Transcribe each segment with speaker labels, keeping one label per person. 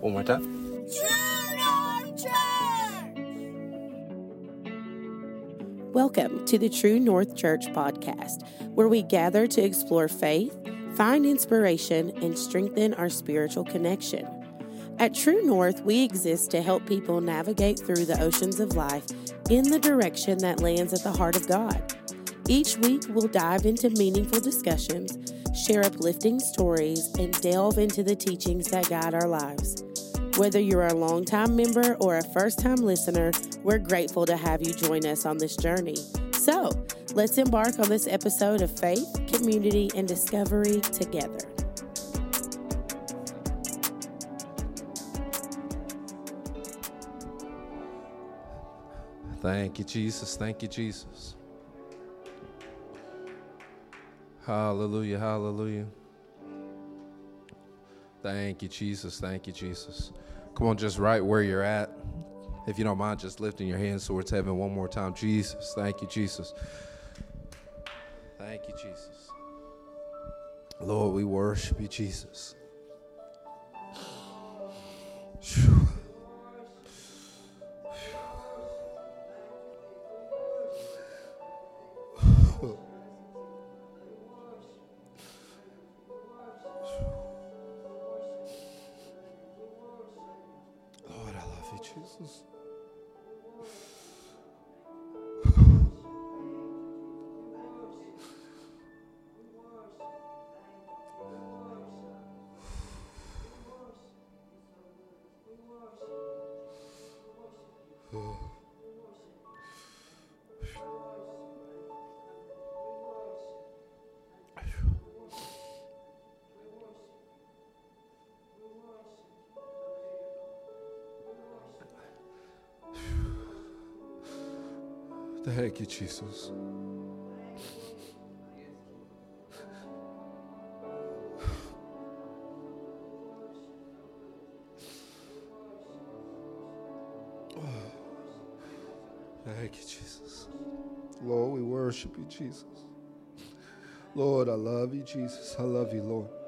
Speaker 1: One more time.
Speaker 2: Welcome to the True North Church podcast, where we gather to explore faith, find inspiration, and strengthen our spiritual connection. At True North, we exist to help people navigate through the oceans of life in the direction that lands at the heart of God. Each week, we'll dive into meaningful discussions, share uplifting stories, and delve into the teachings that guide our lives. Whether you're a longtime member or a first time listener, we're grateful to have you join us on this journey. So, let's embark on this episode of faith, community, and discovery together.
Speaker 1: Thank you, Jesus. Thank you, Jesus. Hallelujah. Hallelujah. Thank you, Jesus. Thank you, Jesus. Come on, just right where you're at. If you don't mind, just lifting your hands towards heaven one more time. Jesus. Thank you, Jesus. Thank you, Jesus. Lord, we worship you, Jesus. Phew. Thank you, Jesus. Thank you, Jesus. Lord, we worship you, Jesus. Lord, I love you, Jesus. I love you, Lord.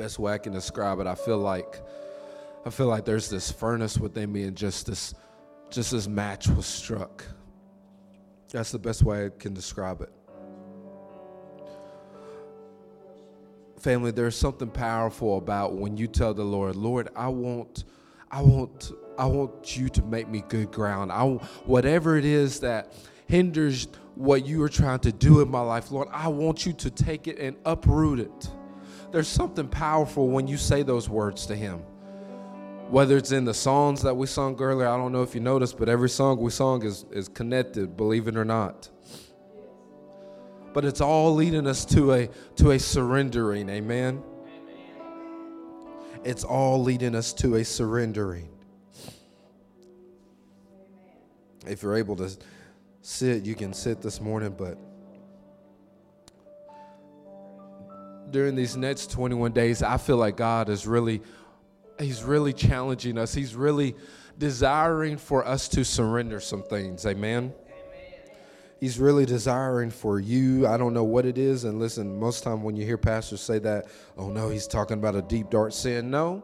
Speaker 1: Best way I can describe it, I feel like I feel like there's this furnace within me and just this just this match was struck. That's the best way I can describe it. Family, there's something powerful about when you tell the Lord, Lord, I want I want I want you to make me good ground. I whatever it is that hinders what you are trying to do in my life, Lord, I want you to take it and uproot it there's something powerful when you say those words to him. Whether it's in the songs that we sung earlier, I don't know if you noticed, but every song we sung is, is connected, believe it or not. But it's all leading us to a to a surrendering, amen. It's all leading us to a surrendering. If you're able to sit, you can sit this morning, but during these next 21 days, I feel like God is really, He's really challenging us. He's really desiring for us to surrender some things. Amen. He's really desiring for you. I don't know what it is. And listen, most time when you hear pastors say that, oh no, he's talking about a deep dark sin. No.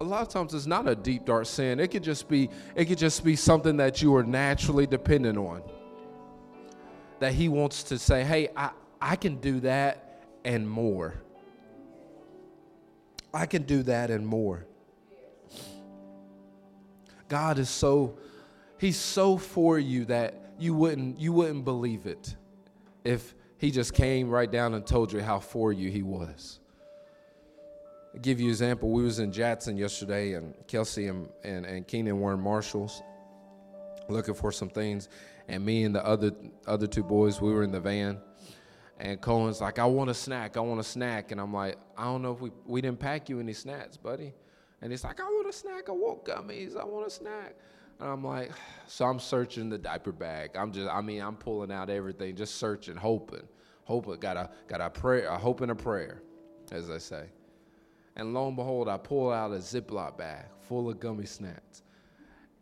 Speaker 1: A lot of times it's not a deep dark sin. It could just be it could just be something that you are naturally dependent on. That he wants to say, "Hey, I I can do that and more. I can do that and more. God is so he's so for you that you wouldn't you wouldn't believe it if he just came right down and told you how for you he was. I'll give you an example. We was in Jackson yesterday and Kelsey and, and, and Keenan were in Marshalls looking for some things and me and the other other two boys we were in the van and Cohen's like, I want a snack, I want a snack. And I'm like, I don't know if we, we didn't pack you any snacks, buddy. And he's like, I want a snack, I want gummies, I want a snack. And I'm like, so I'm searching the diaper bag. I'm just, I mean, I'm pulling out everything, just searching, hoping, hoping, got a, got a prayer, a hope and a prayer, as they say. And lo and behold, I pull out a Ziploc bag full of gummy snacks.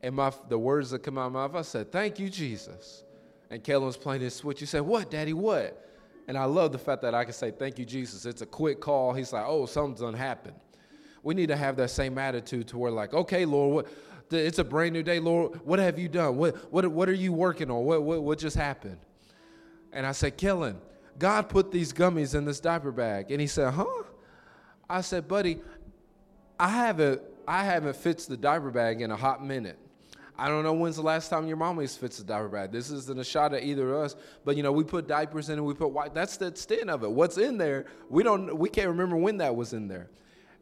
Speaker 1: And my, the words that come out of my mouth, I said, Thank you, Jesus. And Kellen was playing his switch. He said, What, Daddy, what? And I love the fact that I can say, Thank you, Jesus. It's a quick call. He's like, Oh, something's done happened. We need to have that same attitude to where, like, okay, Lord, what, it's a brand new day, Lord. What have you done? What, what, what are you working on? What, what, what just happened? And I said, Kellen, God put these gummies in this diaper bag. And he said, Huh? I said, Buddy, I haven't, I haven't fixed the diaper bag in a hot minute. I don't know when's the last time your mom fits a diaper bag. This isn't a shot at either of us, but you know we put diapers in and we put white. That's the extent of it. What's in there? We don't. We can't remember when that was in there.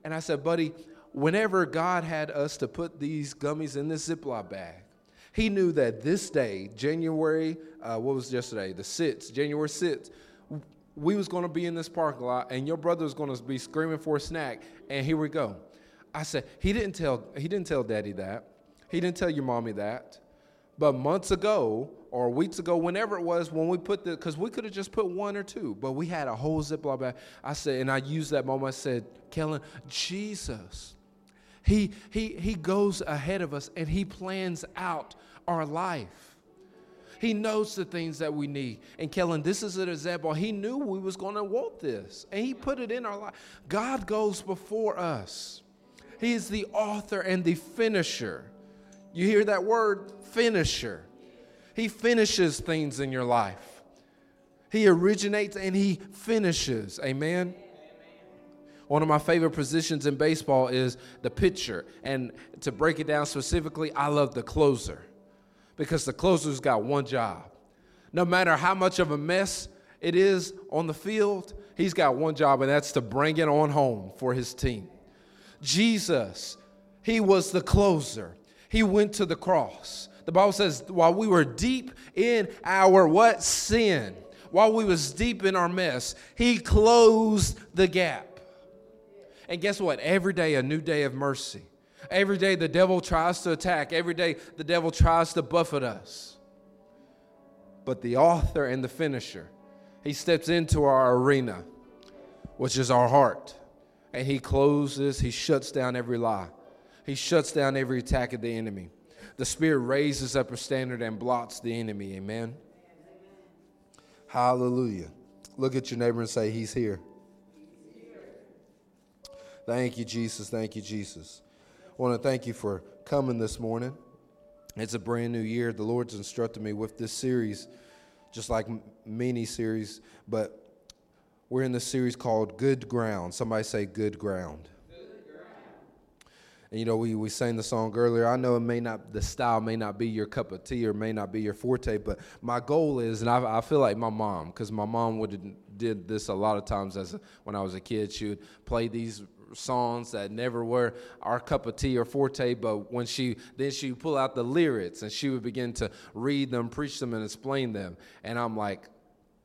Speaker 1: And I said, buddy, whenever God had us to put these gummies in this Ziploc bag, He knew that this day, January, uh, what was yesterday, the sixth, January sixth, we was going to be in this parking lot, and your brother was going to be screaming for a snack. And here we go. I said, he didn't tell. He didn't tell Daddy that. He didn't tell your mommy that. But months ago or weeks ago, whenever it was, when we put the, because we could have just put one or two, but we had a whole Ziploc bag. I said, and I used that moment. I said, Kellen, Jesus, he he he goes ahead of us and he plans out our life. He knows the things that we need. And Kellen, this is an example. He knew we was going to want this, and he put it in our life. God goes before us. He is the author and the finisher you hear that word? Finisher. He finishes things in your life. He originates and he finishes. Amen. One of my favorite positions in baseball is the pitcher. And to break it down specifically, I love the closer because the closer's got one job. No matter how much of a mess it is on the field, he's got one job, and that's to bring it on home for his team. Jesus, he was the closer. He went to the cross. The Bible says, while we were deep in our what? Sin. While we was deep in our mess, he closed the gap. And guess what? Every day a new day of mercy. Every day the devil tries to attack. Every day the devil tries to buffet us. But the author and the finisher, he steps into our arena, which is our heart. And he closes, he shuts down every lie. He shuts down every attack of the enemy. The Spirit raises up a standard and blots the enemy. Amen. Hallelujah. Look at your neighbor and say, He's here. Thank you, Jesus. Thank you, Jesus. I want to thank you for coming this morning. It's a brand new year. The Lord's instructed me with this series, just like mini series, but we're in this series called Good Ground. Somebody say Good Ground. And you know, we, we sang the song earlier. I know it may not, the style may not be your cup of tea or may not be your forte, but my goal is, and I, I feel like my mom, because my mom would did this a lot of times as when I was a kid. She would play these songs that never were our cup of tea or forte, but when she then she would pull out the lyrics and she would begin to read them, preach them, and explain them. And I'm like,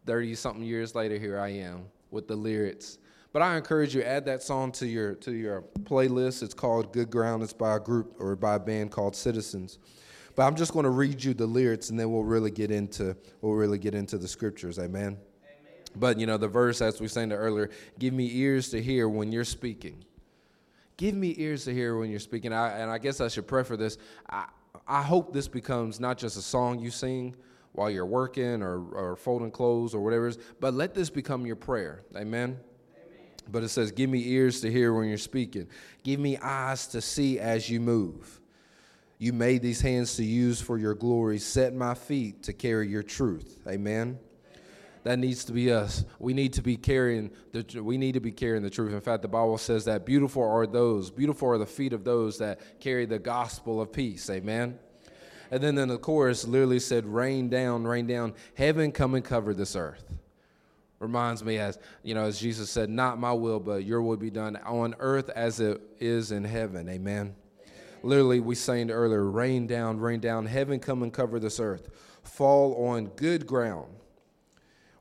Speaker 1: 30 something years later, here I am with the lyrics but I encourage you add that song to your to your playlist. It's called Good Ground. It's by a group or by a band called Citizens. But I'm just going to read you the lyrics, and then we'll really get into we'll really get into the scriptures. Amen. Amen. But you know the verse, as we sang earlier, give me ears to hear when you're speaking. Give me ears to hear when you're speaking. I, and I guess I should preface this. I, I hope this becomes not just a song you sing while you're working or, or folding clothes or whatever it is, but let this become your prayer. Amen. But it says, Give me ears to hear when you're speaking, give me eyes to see as you move. You made these hands to use for your glory, set my feet to carry your truth. Amen. That needs to be us. We need to be carrying the we need to be carrying the truth. In fact, the Bible says that beautiful are those, beautiful are the feet of those that carry the gospel of peace. Amen. And then in the chorus literally said, Rain down, rain down, heaven come and cover this earth reminds me as you know as jesus said not my will but your will be done on earth as it is in heaven. Amen. Literally we sang earlier rain down rain down heaven come and cover this earth. Fall on good ground.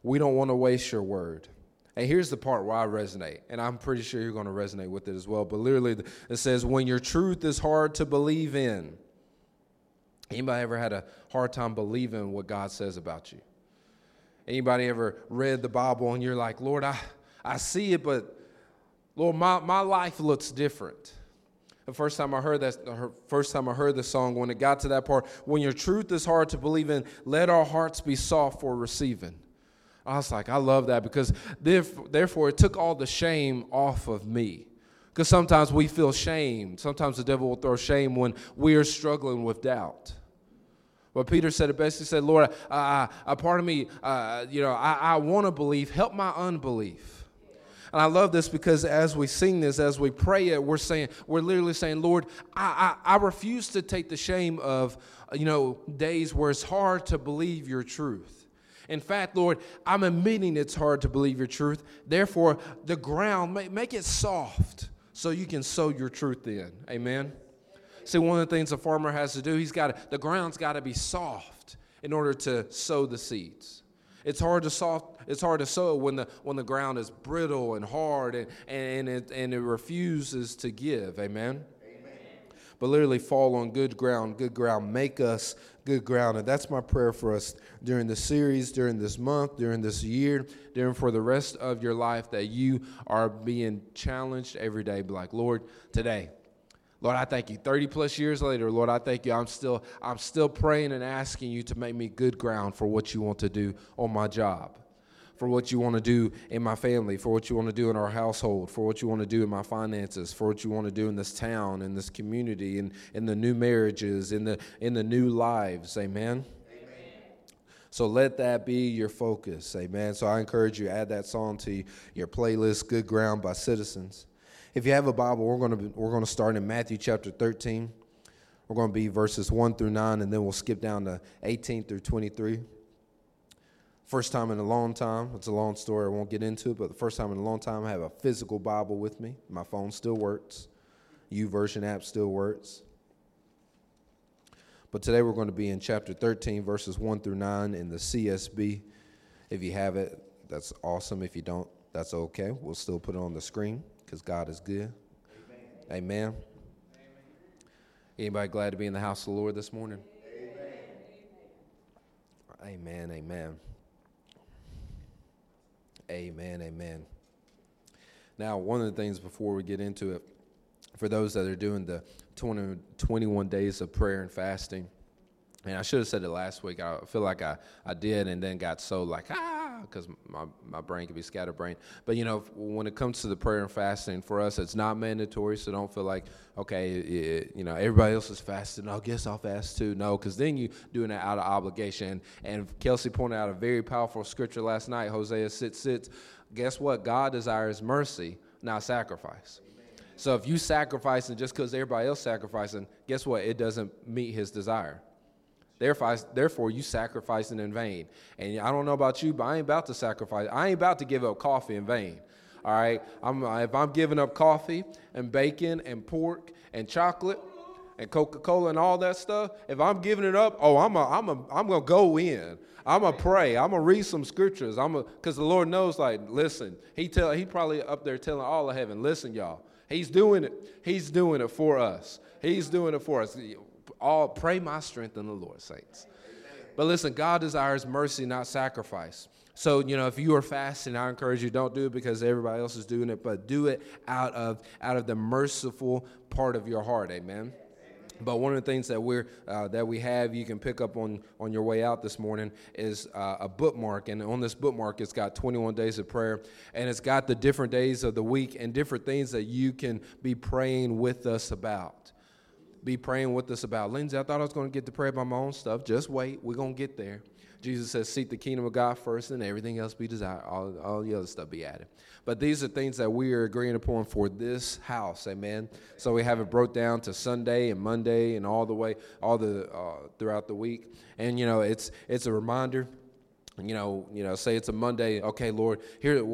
Speaker 1: We don't want to waste your word. And here's the part where i resonate and i'm pretty sure you're going to resonate with it as well but literally it says when your truth is hard to believe in. Anybody ever had a hard time believing what god says about you Anybody ever read the Bible and you're like, Lord, I, I see it, but Lord, my, my life looks different. The first time I heard that, first time I heard the song, when it got to that part, when your truth is hard to believe in, let our hearts be soft for receiving. I was like, I love that because therefore it took all the shame off of me. Because sometimes we feel shame. Sometimes the devil will throw shame when we are struggling with doubt. But Peter said it best. He said, Lord, uh, part of me, uh, you know, I, I want to believe. Help my unbelief. And I love this because as we sing this, as we pray it, we're saying, we're literally saying, Lord, I, I, I refuse to take the shame of, you know, days where it's hard to believe your truth. In fact, Lord, I'm admitting it's hard to believe your truth. Therefore, the ground, make, make it soft so you can sow your truth in. Amen. See, one of the things a farmer has to do, he's got the ground's got to be soft in order to sow the seeds. It's hard to soft. It's hard to sow when the when the ground is brittle and hard and and it and it refuses to give. Amen. Amen. But literally fall on good ground. Good ground. Make us good ground. And that's my prayer for us during the series, during this month, during this year, during for the rest of your life that you are being challenged every day. Be like, Lord, today Lord, I thank you. 30 plus years later, Lord, I thank you. I'm still, I'm still praying and asking you to make me good ground for what you want to do on my job, for what you want to do in my family, for what you want to do in our household, for what you want to do in my finances, for what you want to do in this town, in this community, in, in the new marriages, in the in the new lives. Amen. So let that be your focus. Amen. So I encourage you add that song to your playlist, Good Ground by Citizens. If you have a Bible, we're going to we're going to start in Matthew chapter 13. We're going to be verses 1 through 9 and then we'll skip down to 18 through 23. First time in a long time. It's a long story. I won't get into it, but the first time in a long time I have a physical Bible with me. My phone still works. YouVersion app still works. But today we're going to be in chapter 13 verses 1 through 9 in the CSB. If you have it, that's awesome. If you don't, that's okay. We'll still put it on the screen because God is good. Amen. Amen. Anybody glad to be in the house of the Lord this morning? Amen. Amen. Amen. Amen. Amen. Now, one of the things before we get into it, for those that are doing the 20, 21 days of prayer and fasting, and I should have said it last week. I feel like I, I did and then got so like, ah, because my, my brain can be scatterbrained. But you know, when it comes to the prayer and fasting, for us, it's not mandatory. So don't feel like, okay, it, you know, everybody else is fasting. I guess I'll fast too. No, because then you're doing it out of obligation. And Kelsey pointed out a very powerful scripture last night, Hosea 6 6. Guess what? God desires mercy, not sacrifice. So if you sacrificing just because everybody else is sacrificing, guess what? It doesn't meet his desire. Therefore, therefore, you sacrificing in vain. And I don't know about you, but I ain't about to sacrifice. I ain't about to give up coffee in vain. All right. I'm, if I'm giving up coffee and bacon and pork and chocolate and Coca-Cola and all that stuff, if I'm giving it up, oh, I'm a, I'm a, I'm gonna go in. I'm gonna pray. I'm gonna read some scriptures. I'm because the Lord knows. Like, listen, He tell He probably up there telling all of heaven, listen, y'all. He's doing it. He's doing it for us. He's doing it for us all pray my strength in the Lord, saints. But listen, God desires mercy, not sacrifice. So, you know, if you are fasting, I encourage you don't do it because everybody else is doing it, but do it out of out of the merciful part of your heart. Amen. But one of the things that we're uh, that we have, you can pick up on on your way out this morning, is uh, a bookmark, and on this bookmark, it's got 21 days of prayer, and it's got the different days of the week and different things that you can be praying with us about be praying with us about. Lindsay, I thought I was going to get to pray about my own stuff. Just wait. We're going to get there. Jesus says, Seek the kingdom of God first, and everything else be desired. All, all the other stuff be added. But these are things that we are agreeing upon for this house. Amen. So we have it broke down to Sunday and Monday and all the way, all the uh, throughout the week. And, you know, it's, it's a reminder you know, you know, say it's a Monday. Okay, Lord, here.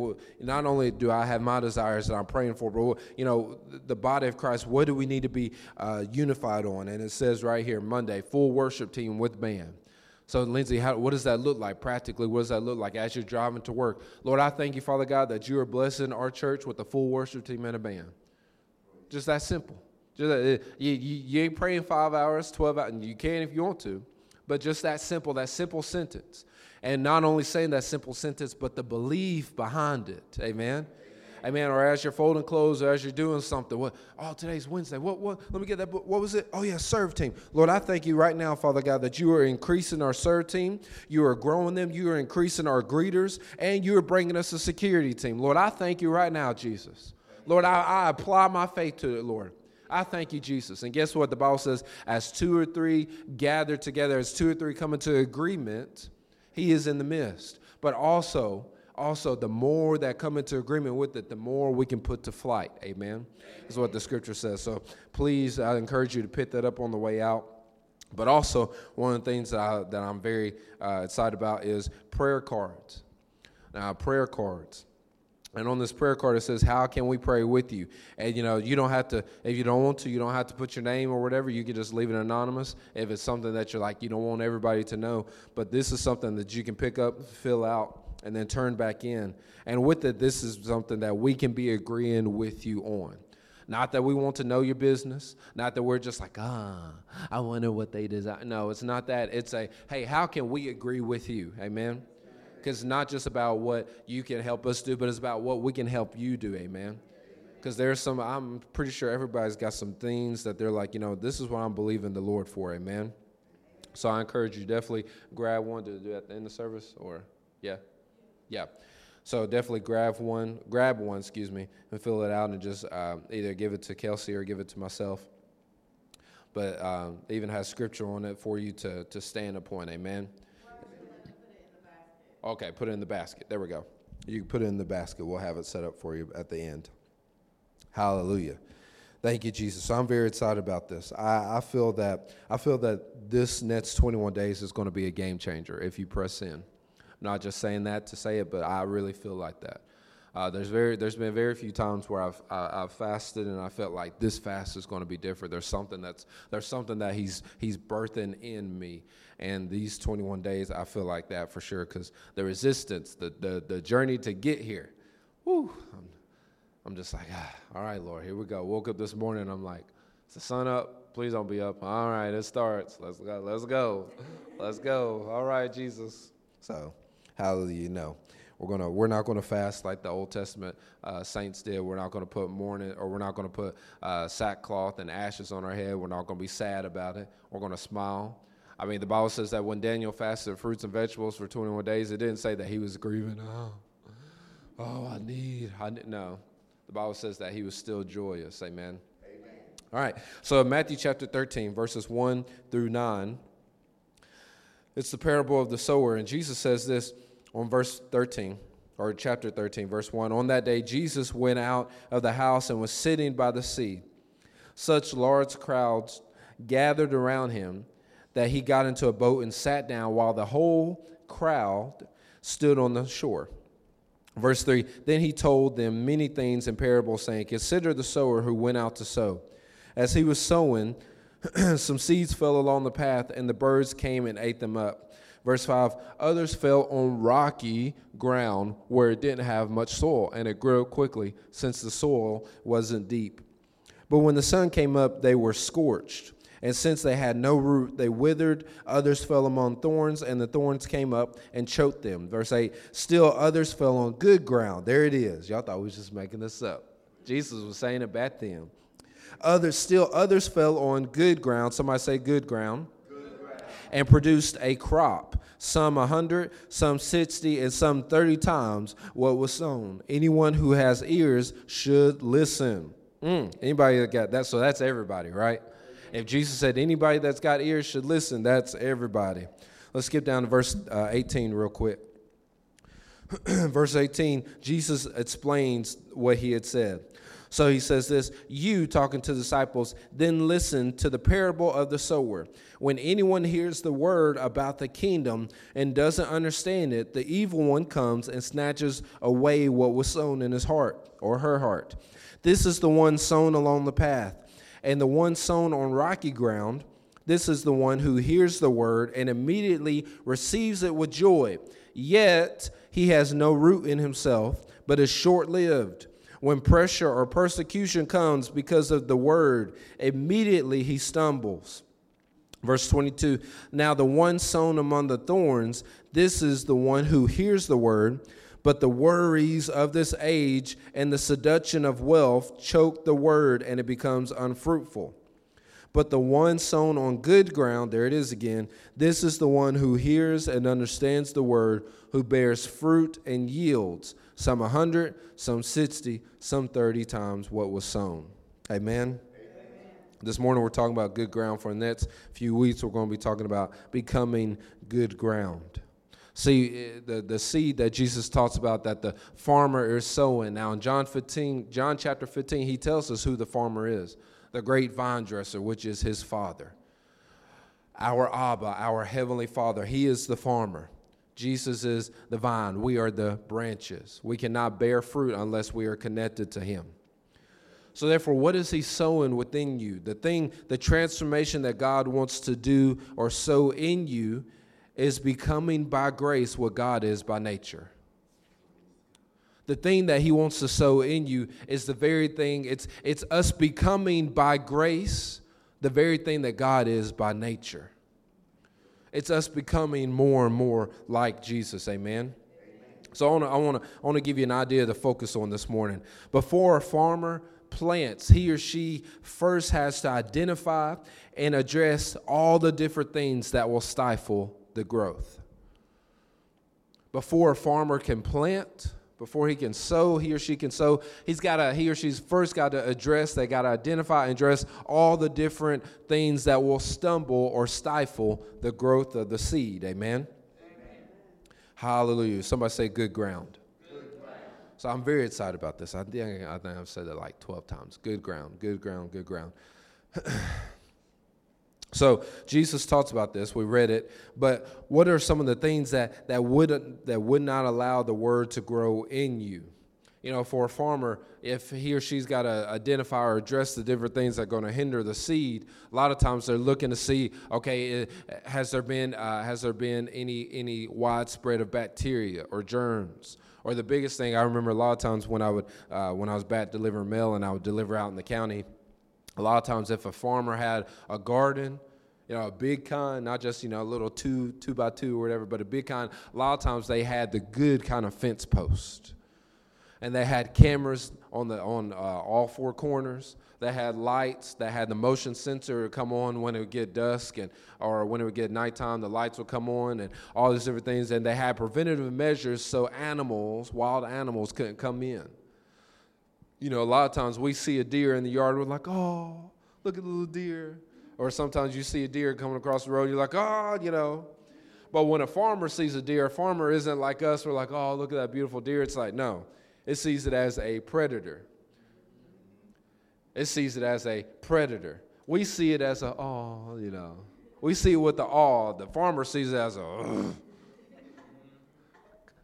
Speaker 1: Not only do I have my desires that I'm praying for, but you know, the body of Christ. What do we need to be uh, unified on? And it says right here, Monday, full worship team with band. So, Lindsay, how, what does that look like practically? What does that look like as you're driving to work? Lord, I thank you, Father God, that you are blessing our church with a full worship team and a band. Just that simple. Just uh, you, you, you ain't praying five hours, twelve hours, and you can if you want to, but just that simple, that simple sentence and not only saying that simple sentence, but the belief behind it. Amen. Amen. Or as you're folding clothes or as you're doing something. What? Oh, today's Wednesday. What? What? Let me get that. What was it? Oh yeah, serve team. Lord, I thank you right now, Father God, that you are increasing our serve team. You are growing them. You are increasing our greeters, and you are bringing us a security team. Lord, I thank you right now, Jesus. Lord, I, I apply my faith to it, Lord. I thank you, Jesus. And guess what? The Bible says, as two or three gather together, as two or three come into agreement, He is in the midst. But also, also, the more that come into agreement with it, the more we can put to flight. Amen. Is what the scripture says. So please, I encourage you to pick that up on the way out. But also, one of the things that, I, that I'm very uh, excited about is prayer cards. Now, prayer cards. And on this prayer card, it says, How can we pray with you? And you know, you don't have to, if you don't want to, you don't have to put your name or whatever. You can just leave it anonymous if it's something that you're like, you don't want everybody to know. But this is something that you can pick up, fill out, and then turn back in. And with it, this is something that we can be agreeing with you on. Not that we want to know your business, not that we're just like, ah, I wonder what they desire. No, it's not that. It's a, hey, how can we agree with you? Amen because it's not just about what you can help us do, but it's about what we can help you do. Amen. Because there's some, I'm pretty sure everybody's got some things that they're like, you know, this is what I'm believing the Lord for. Amen. So I encourage you definitely grab one to do at the end of service, or yeah, yeah. So definitely grab one, grab one, excuse me, and fill it out, and just uh, either give it to Kelsey or give it to myself. But um, even has scripture on it for you to to stand upon. Amen. Okay, put it in the basket. There we go. You can put it in the basket. We'll have it set up for you at the end. Hallelujah. Thank you, Jesus. So I'm very excited about this. I, I feel that I feel that this next 21 days is going to be a game changer if you press in. I'm not just saying that to say it, but I really feel like that. Uh, there's very there's been very few times where I've I, have fasted and I felt like this fast is going to be different. There's something that's there's something that he's he's birthing in me, and these 21 days I feel like that for sure because the resistance, the the the journey to get here, whoo, I'm, I'm just like ah, all right, Lord, here we go. Woke up this morning, I'm like, is the sun up? Please don't be up. All right, it starts. Let's go. Let's go. Let's go. All right, Jesus. So, hallelujah. No. We're gonna we're not gonna fast like the Old Testament uh, saints did. We're not gonna put mourning or we're not gonna put uh, sackcloth and ashes on our head. We're not gonna be sad about it. We're gonna smile. I mean, the Bible says that when Daniel fasted fruits and vegetables for 21 days, it didn't say that he was grieving. Oh, oh, I need. I need. No, the Bible says that he was still joyous. Amen. Amen. All right. So Matthew chapter 13, verses 1 through 9. It's the parable of the sower, and Jesus says this on verse 13 or chapter 13 verse 1 on that day jesus went out of the house and was sitting by the sea. Such large crowds gathered around him that he got into a boat and sat down while the whole crowd stood on the shore. Verse 3 then he told them many things in parables saying consider the sower who went out to sow. As he was sowing some seeds fell along the path and the birds came and ate them up Verse 5 Others fell on rocky ground where it didn't have much soil, and it grew quickly since the soil wasn't deep. But when the sun came up, they were scorched. And since they had no root, they withered. Others fell among thorns, and the thorns came up and choked them. Verse 8 Still others fell on good ground. There it is. Y'all thought we was just making this up. Jesus was saying it back then. Others, still others fell on good ground. Somebody say good ground and produced a crop, some a hundred, some sixty, and some thirty times what was sown. Anyone who has ears should listen. Mm, anybody that got that? So that's everybody, right? If Jesus said anybody that's got ears should listen, that's everybody. Let's skip down to verse uh, 18 real quick. verse 18, Jesus explains what he had said. So he says this You, talking to disciples, then listen to the parable of the sower. When anyone hears the word about the kingdom and doesn't understand it, the evil one comes and snatches away what was sown in his heart or her heart. This is the one sown along the path. And the one sown on rocky ground, this is the one who hears the word and immediately receives it with joy. Yet he has no root in himself, but is short lived. When pressure or persecution comes because of the word, immediately he stumbles. Verse 22 Now the one sown among the thorns, this is the one who hears the word, But the worries of this age and the seduction of wealth choke the word and it becomes unfruitful. But the one sown on good ground, there it is again, this is the one who hears and understands the word, who bears fruit and yields, some a hundred, some sixty, some thirty times what was sown. Amen. This morning we're talking about good ground. For the next few weeks, we're going to be talking about becoming good ground. See, eh, the, the seed that Jesus talks about that the farmer is sowing. Now, in John 15, John chapter 15, he tells us who the farmer is the great vine dresser, which is his father. Our Abba, our heavenly father, he is the farmer. Jesus is the vine. We are the branches. We cannot bear fruit unless we are connected to him. So, therefore, what is He sowing within you? The thing, the transformation that God wants to do or sow in you is becoming by grace what God is by nature. The thing that he wants to sow in you is the very thing, it's, it's us becoming by grace the very thing that God is by nature. It's us becoming more and more like Jesus. Amen. So I want to I want to give you an idea to focus on this morning. Before a farmer plants, he or she first has to identify and address all the different things that will stifle the growth. Before a farmer can plant, before he can sow, he or she can sow, he's got to, he or she's first got to address, they got to identify and address all the different things that will stumble or stifle the growth of the seed. Amen? Amen. Hallelujah. Somebody say good ground. good ground. So I'm very excited about this. I think, I think I've said it like 12 times. Good ground, good ground, good ground. So Jesus talks about this. We read it, but what are some of the things that that would that would not allow the word to grow in you? You know, for a farmer, if he or she's got to identify or address the different things that are going to hinder the seed, a lot of times they're looking to see, okay, eh, has there been uh, has there been any any widespread of bacteria or germs? Or the biggest thing I remember a lot of times when I would uh, when I was back delivering mail and I would deliver out in the county a lot of times, if a farmer had a garden, you know, a big con, not just, you know, a little two, two by two or whatever, but a big con. a lot of times they had the good kind of fence post. And they had cameras on, the, on uh, all four corners. They had lights. They had the motion sensor come on when it would get dusk and or when it would get nighttime. The lights would come on and all these different things. And they had preventative measures so animals, wild animals, couldn't come in you know, a lot of times we see a deer in the yard, we're like, oh, look at the little deer. Or sometimes you see a deer coming across the road, you're like, oh, you know. But when a farmer sees a deer, a farmer isn't like us, we're like, oh, look at that beautiful deer. It's like, no, it sees it as a predator. It sees it as a predator. We see it as a, oh, you know. We see it with the awe. The farmer sees it as a,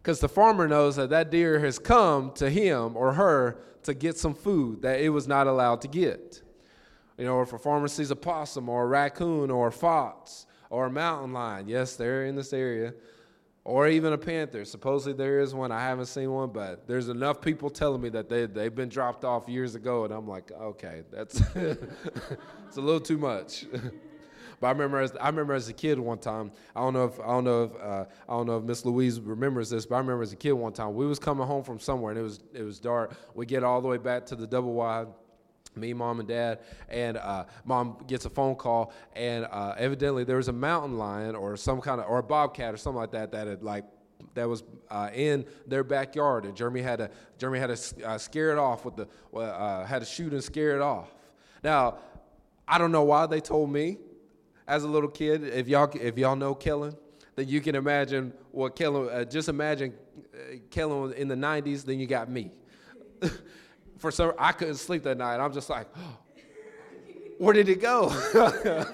Speaker 1: because the farmer knows that that deer has come to him or her to get some food that it was not allowed to get. You know, if a farmer sees a possum or a raccoon or a fox or a mountain lion, yes, they're in this area, or even a panther. Supposedly there is one. I haven't seen one, but there's enough people telling me that they, they've been dropped off years ago, and I'm like, okay, that's it's a little too much. But I remember as I remember as a kid one time. I don't know if I don't know if uh, I don't know if Miss Louise remembers this, but I remember as a kid one time we was coming home from somewhere and it was it was dark. We get all the way back to the double wide me, mom, and dad, and uh, mom gets a phone call, and uh, evidently there was a mountain lion or some kind of or a bobcat or something like that that had like that was uh, in their backyard, and Jeremy had to Jeremy had to uh, scare it off with the uh, had to shoot and scare it off. Now, I don't know why they told me as a little kid, if y'all if y'all know Kellen, then you can imagine what Kellen. Uh, just imagine Kellen in the '90s. Then you got me. For some, I couldn't sleep that night. I'm just like, oh, where did it go?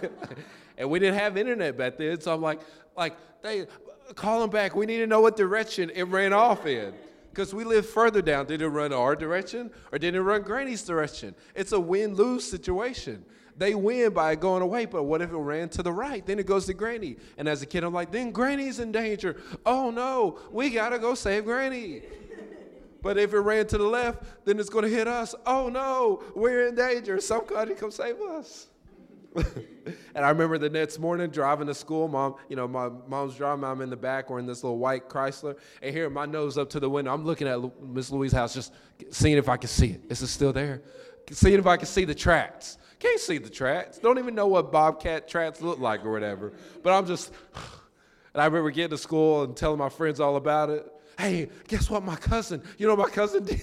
Speaker 1: and we didn't have internet back then, so I'm like, like they call him back. We need to know what direction it ran off in. Because we live further down. Did it run our direction or did it run Granny's direction? It's a win lose situation they win by going away. But what if it ran to the right? Then it goes to Granny. And as a kid, I'm like, then Granny's in danger. Oh no, we gotta go save Granny. But if it ran to the left, then it's gonna hit us. Oh no, we're in danger. Somebody come save us. and I remember the next morning driving to school, mom, you know, my mom's driving, I'm in the back, we're in this little white Chrysler, and here my nose up to the window. I'm looking at Miss Louise's house, just seeing if I can see it. Is it still there? Seeing if I can see the tracks. Can't see the tracks. Don't even know what Bobcat tracks look like or whatever. But I'm just, and I remember getting to school and telling my friends all about it. Hey, guess what? My cousin, you know my cousin did?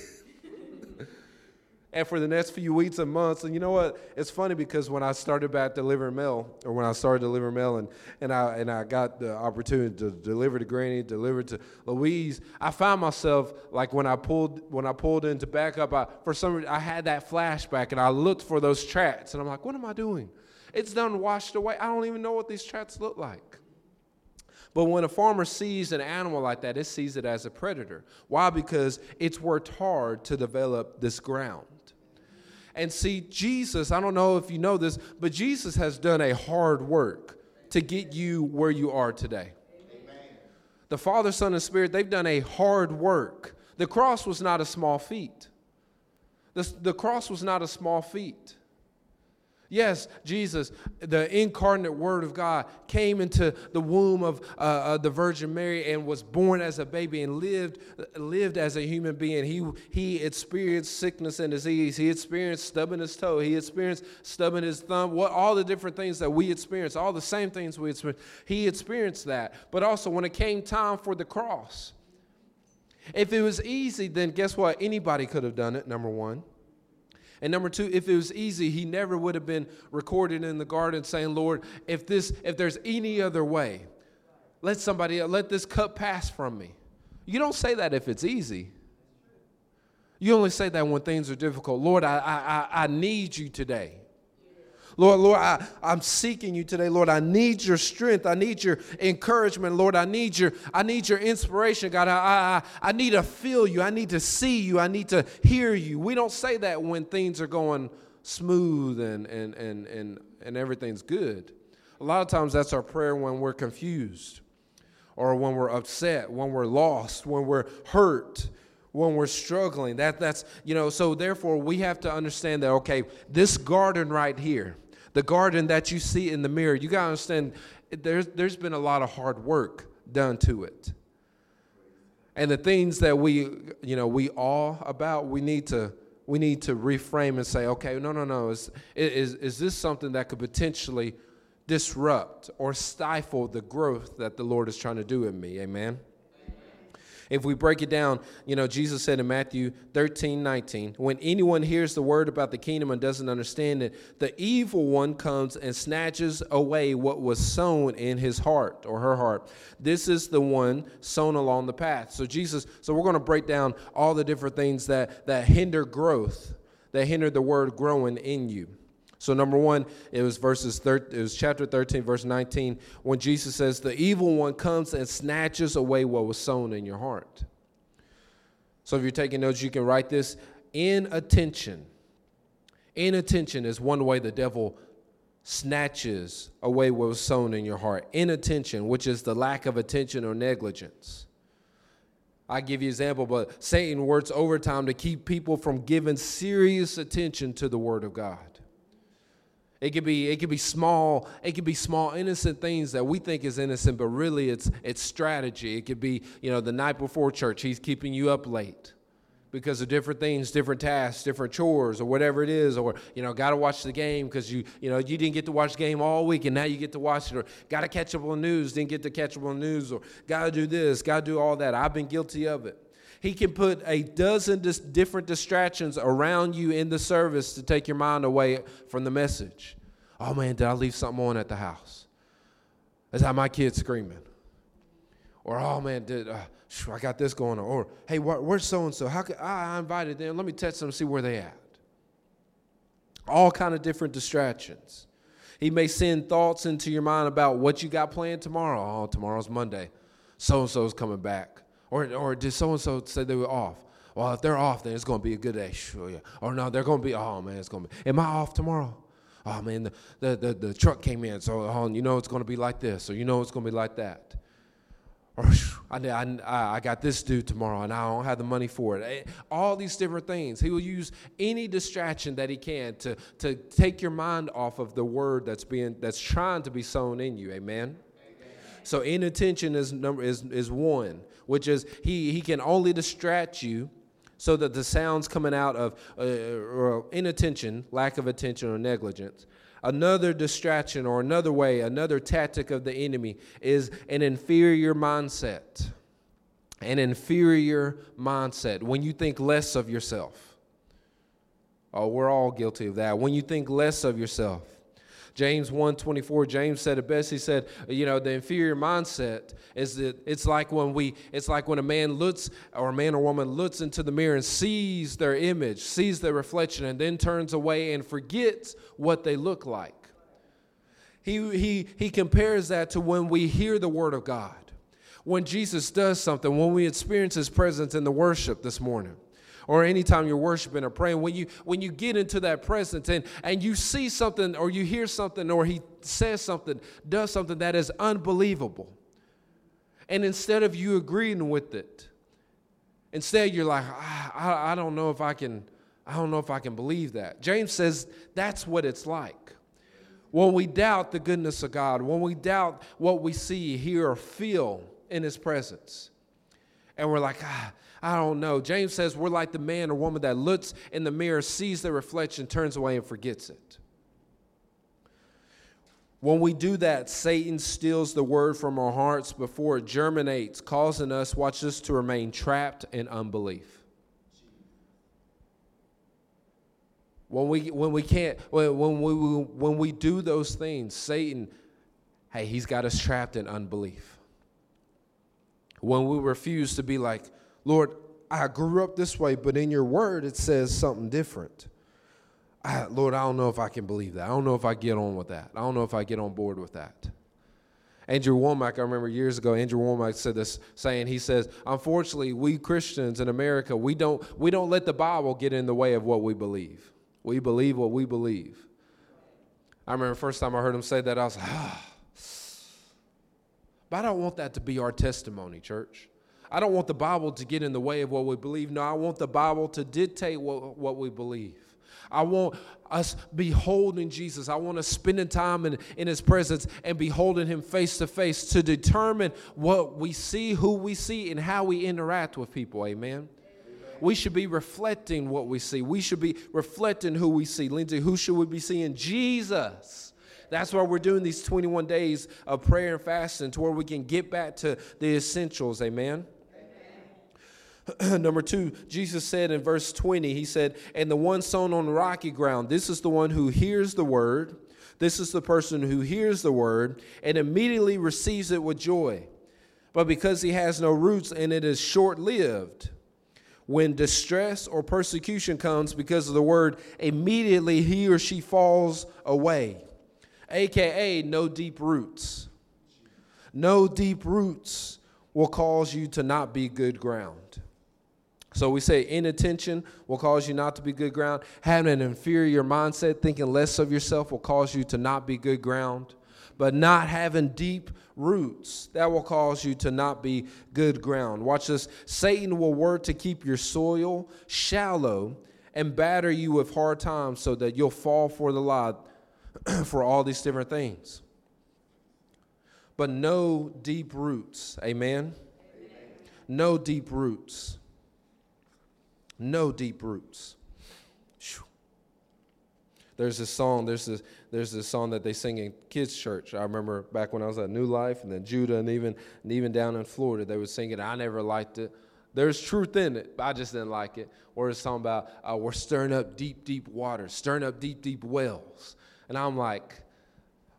Speaker 1: and for the next few weeks and months. And you know what? It's funny because when I started back delivering mail, or when I started delivering mail, and, and I and I got the opportunity to deliver to Granny, deliver to Louise, I found myself like when I pulled when I pulled in to back up, I, for some reason I had that flashback, and I looked for those tracks, and I'm like, what am I doing? It's done washed away. I don't even know what these tracks look like. But when a farmer sees an animal like that, it sees it as a predator. Why? Because it's worked hard to develop this ground. And see, Jesus, I don't know if you know this, but Jesus has done a hard work to get you where you are today. Amen. The Father, Son, and Spirit, they've done a hard work. The cross was not a small feat. The, the cross was not a small feat. Yes, Jesus, the incarnate Word of God, came into the womb of uh, uh, the Virgin Mary and was born as a baby and lived, lived as a human being. He, he experienced sickness and disease. He experienced stubbing his toe. He experienced stubbing his thumb. What all the different things that we experience, all the same things we experience. He experienced that. But also, when it came time for the cross, if it was easy, then guess what? Anybody could have done it. Number one. And number two, if it was easy, he never would have been recorded in the garden saying, Lord, if this, if there's any other way, let somebody, let this cup pass from me. You don't say that if it's easy. You only say that when things are difficult. Lord, I, I, I need you today. Lord, Lord, I, I'm seeking you today. Lord, I need your strength. I need your encouragement. Lord, I need your, I need your inspiration. God, I, I, I need to feel you. I need to see you. I need to hear you. We don't say that when things are going smooth and, and, and, and, and everything's good. A lot of times that's our prayer when we're confused or when we're upset, when we're lost, when we're hurt, when we're struggling. That that's you know, so therefore we have to understand that okay, this garden right here, the garden that you see in the mirror, you got to understand there's, there's been a lot of hard work done to it. And the things that we, you know, we all about, we need to we need to reframe and say, okay, no, no, no. Is, is, is this something that could potentially disrupt or stifle the growth that the Lord is trying to do in me? Amen. If we break it down, you know, Jesus said in Matthew 13, 19, when anyone hears the word about the kingdom and doesn't understand it, the evil one comes and snatches away what was sown in his heart or her heart. This is the one sown along the path. So Jesus, so we're going to break down all the different things that that hinder growth, that hinder the word growing in you. So number one, it was verses thir- it was chapter 13, verse 19, when Jesus says, The evil one comes and snatches away what was sown in your heart. So if you're taking notes, you can write this inattention. Inattention is one way the devil snatches away what was sown in your heart. Inattention, which is the lack of attention or negligence. I give you an example, but Satan works overtime to keep people from giving serious attention to the Word of God. It could be it could be small, it could be small innocent things that we think is innocent, but really it's it's strategy. It could be, you know, the night before church, he's keeping you up late because of different things, different tasks, different chores, or whatever it is, or you know, got to watch the game because you you know you didn't get to watch the game all week and now you get to watch it, or got to catch up on news, didn't get to catch up on news, or got to do this, got to do all that. I've been guilty of it. He can put a dozen dis- different distractions around you in the service to take your mind away from the message. Oh man, did I leave something on at the house? Is that my kid screaming? Or oh man, did uh, I got this going on? Or hey, where's so and so? How could I, I invited them? Let me text them and see where they at. All kind of different distractions. He may send thoughts into your mind about what you got planned tomorrow. Oh, tomorrow's Monday. So and so's coming back. Or, or did so and so say they were off? Well, if they're off, then it's going to be a good day. Sure, yeah. Or no, they're going to be, oh man, it's going to be. Am I off tomorrow? Oh man, the, the, the, the truck came in, so oh, you know it's going to be like this, or you know it's going to be like that. or I, I, I got this due tomorrow and I don't have the money for it. Eh, all these different things. He will use any distraction that he can to, to take your mind off of the word that's being that's trying to be sown in you. Amen. So inattention is number is is one, which is he he can only distract you so that the sounds coming out of uh, or inattention, lack of attention or negligence Another distraction or another way, another tactic of the enemy is an inferior mindset. An inferior mindset. When you think less of yourself. Oh, we're all guilty of that. When you think less of yourself. James 1:24 James said it best. He said you know the inferior mindset is that it's like when we it's like when a man looks or a man or woman looks into the mirror and sees their image sees their reflection and then turns away and forgets what they look like. He he he compares that to when we hear the word of God. When Jesus does something when we experience his presence in the worship this morning or anytime you're worshiping or praying, when you when you get into that presence and, and you see something or you hear something or he says something, does something that is unbelievable. And instead of you agreeing with it, instead you're like, ah, I, I don't know if I can, I don't know if I can believe that. James says that's what it's like. When we doubt the goodness of God, when we doubt what we see, hear, or feel in his presence. And we're like, ah, I don't know. James says we're like the man or woman that looks in the mirror, sees the reflection, turns away, and forgets it. When we do that, Satan steals the word from our hearts before it germinates, causing us, watch this, to remain trapped in unbelief. When we, when we can't, when, when, we, when we do those things, Satan, hey, he's got us trapped in unbelief. When we refuse to be like, Lord, I grew up this way, but in your word it says something different. I, Lord, I don't know if I can believe that. I don't know if I get on with that. I don't know if I get on board with that. Andrew Wommack, I remember years ago, Andrew Wommack said this saying, he says, unfortunately, we Christians in America, we don't, we don't let the Bible get in the way of what we believe. We believe what we believe. I remember the first time I heard him say that, I was like, ah. But I don't want that to be our testimony, church. I don't want the Bible to get in the way of what we believe. No, I want the Bible to dictate what, what we believe. I want us beholding Jesus. I want us spending time in, in his presence and beholding him face to face to determine what we see, who we see, and how we interact with people. Amen. We should be reflecting what we see. We should be reflecting who we see. Lindsay, who should we be seeing? Jesus. That's why we're doing these 21 days of prayer and fasting to where we can get back to the essentials. Amen. Number two, Jesus said in verse 20, He said, And the one sown on rocky ground, this is the one who hears the word. This is the person who hears the word and immediately receives it with joy. But because he has no roots and it is short lived, when distress or persecution comes because of the word, immediately he or she falls away. AKA, no deep roots. No deep roots will cause you to not be good ground. So we say inattention will cause you not to be good ground. Having an inferior mindset, thinking less of yourself, will cause you to not be good ground. But not having deep roots, that will cause you to not be good ground. Watch this. Satan will work to keep your soil shallow and batter you with hard times so that you'll fall for the lie for all these different things. But no deep roots. Amen? Amen. No deep roots no deep roots. There's this song, there's this, there's this song that they sing in kids' church. I remember back when I was at New Life and then Judah and even, and even down in Florida, they would sing it. I never liked it. There's truth in it, but I just didn't like it. Or it's talking about uh, we're stirring up deep, deep waters, stirring up deep, deep wells. And I'm like,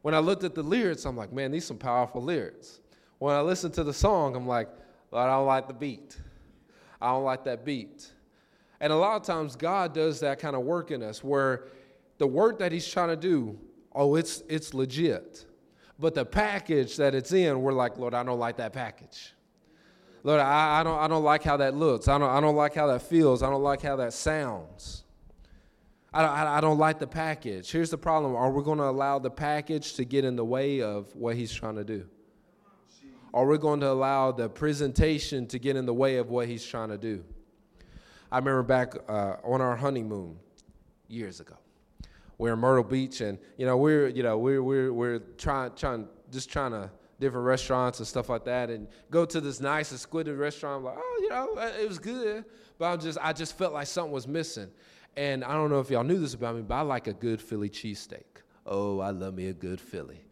Speaker 1: when I looked at the lyrics, I'm like, man, these some powerful lyrics. When I listened to the song, I'm like, I don't like the beat. I don't like that beat. And a lot of times God does that kind of work in us where the work that he's trying to do, oh, it's it's legit. But the package that it's in, we're like, Lord, I don't like that package. Lord, I, I, don't, I don't like how that looks. I don't, I don't like how that feels. I don't like how that sounds. I don't, I don't like the package. Here's the problem Are we going to allow the package to get in the way of what he's trying to do? or we're going to allow the presentation to get in the way of what he's trying to do. I remember back uh, on our honeymoon years ago. We're in Myrtle Beach, and you know we're you know we're we're we're trying trying just trying to different restaurants and stuff like that, and go to this nice exquisite restaurant. I'm like, oh, you know, uh, it was good, but I just I just felt like something was missing. And I don't know if y'all knew this about me, but I like a good Philly cheesesteak. Oh, I love me a good Philly.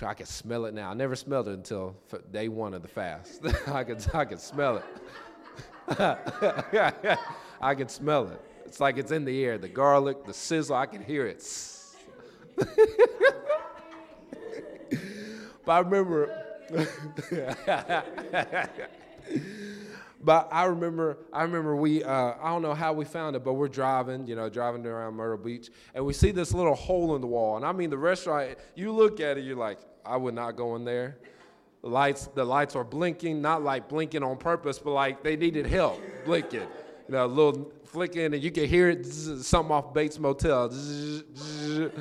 Speaker 1: I can smell it now. I never smelled it until day one of the fast. I could I could smell it. I can smell it. It's like it's in the air. The garlic, the sizzle, I can hear it. but I remember but I remember, I remember we, uh, I don't know how we found it, but we're driving, you know, driving around Myrtle Beach, and we see this little hole in the wall. And I mean, the restaurant, you look at it, you're like, I would not go in there. Lights, the lights are blinking, not like blinking on purpose, but like they needed help blinking. You know, a little flicking, and you can hear it, something off Bates Motel. The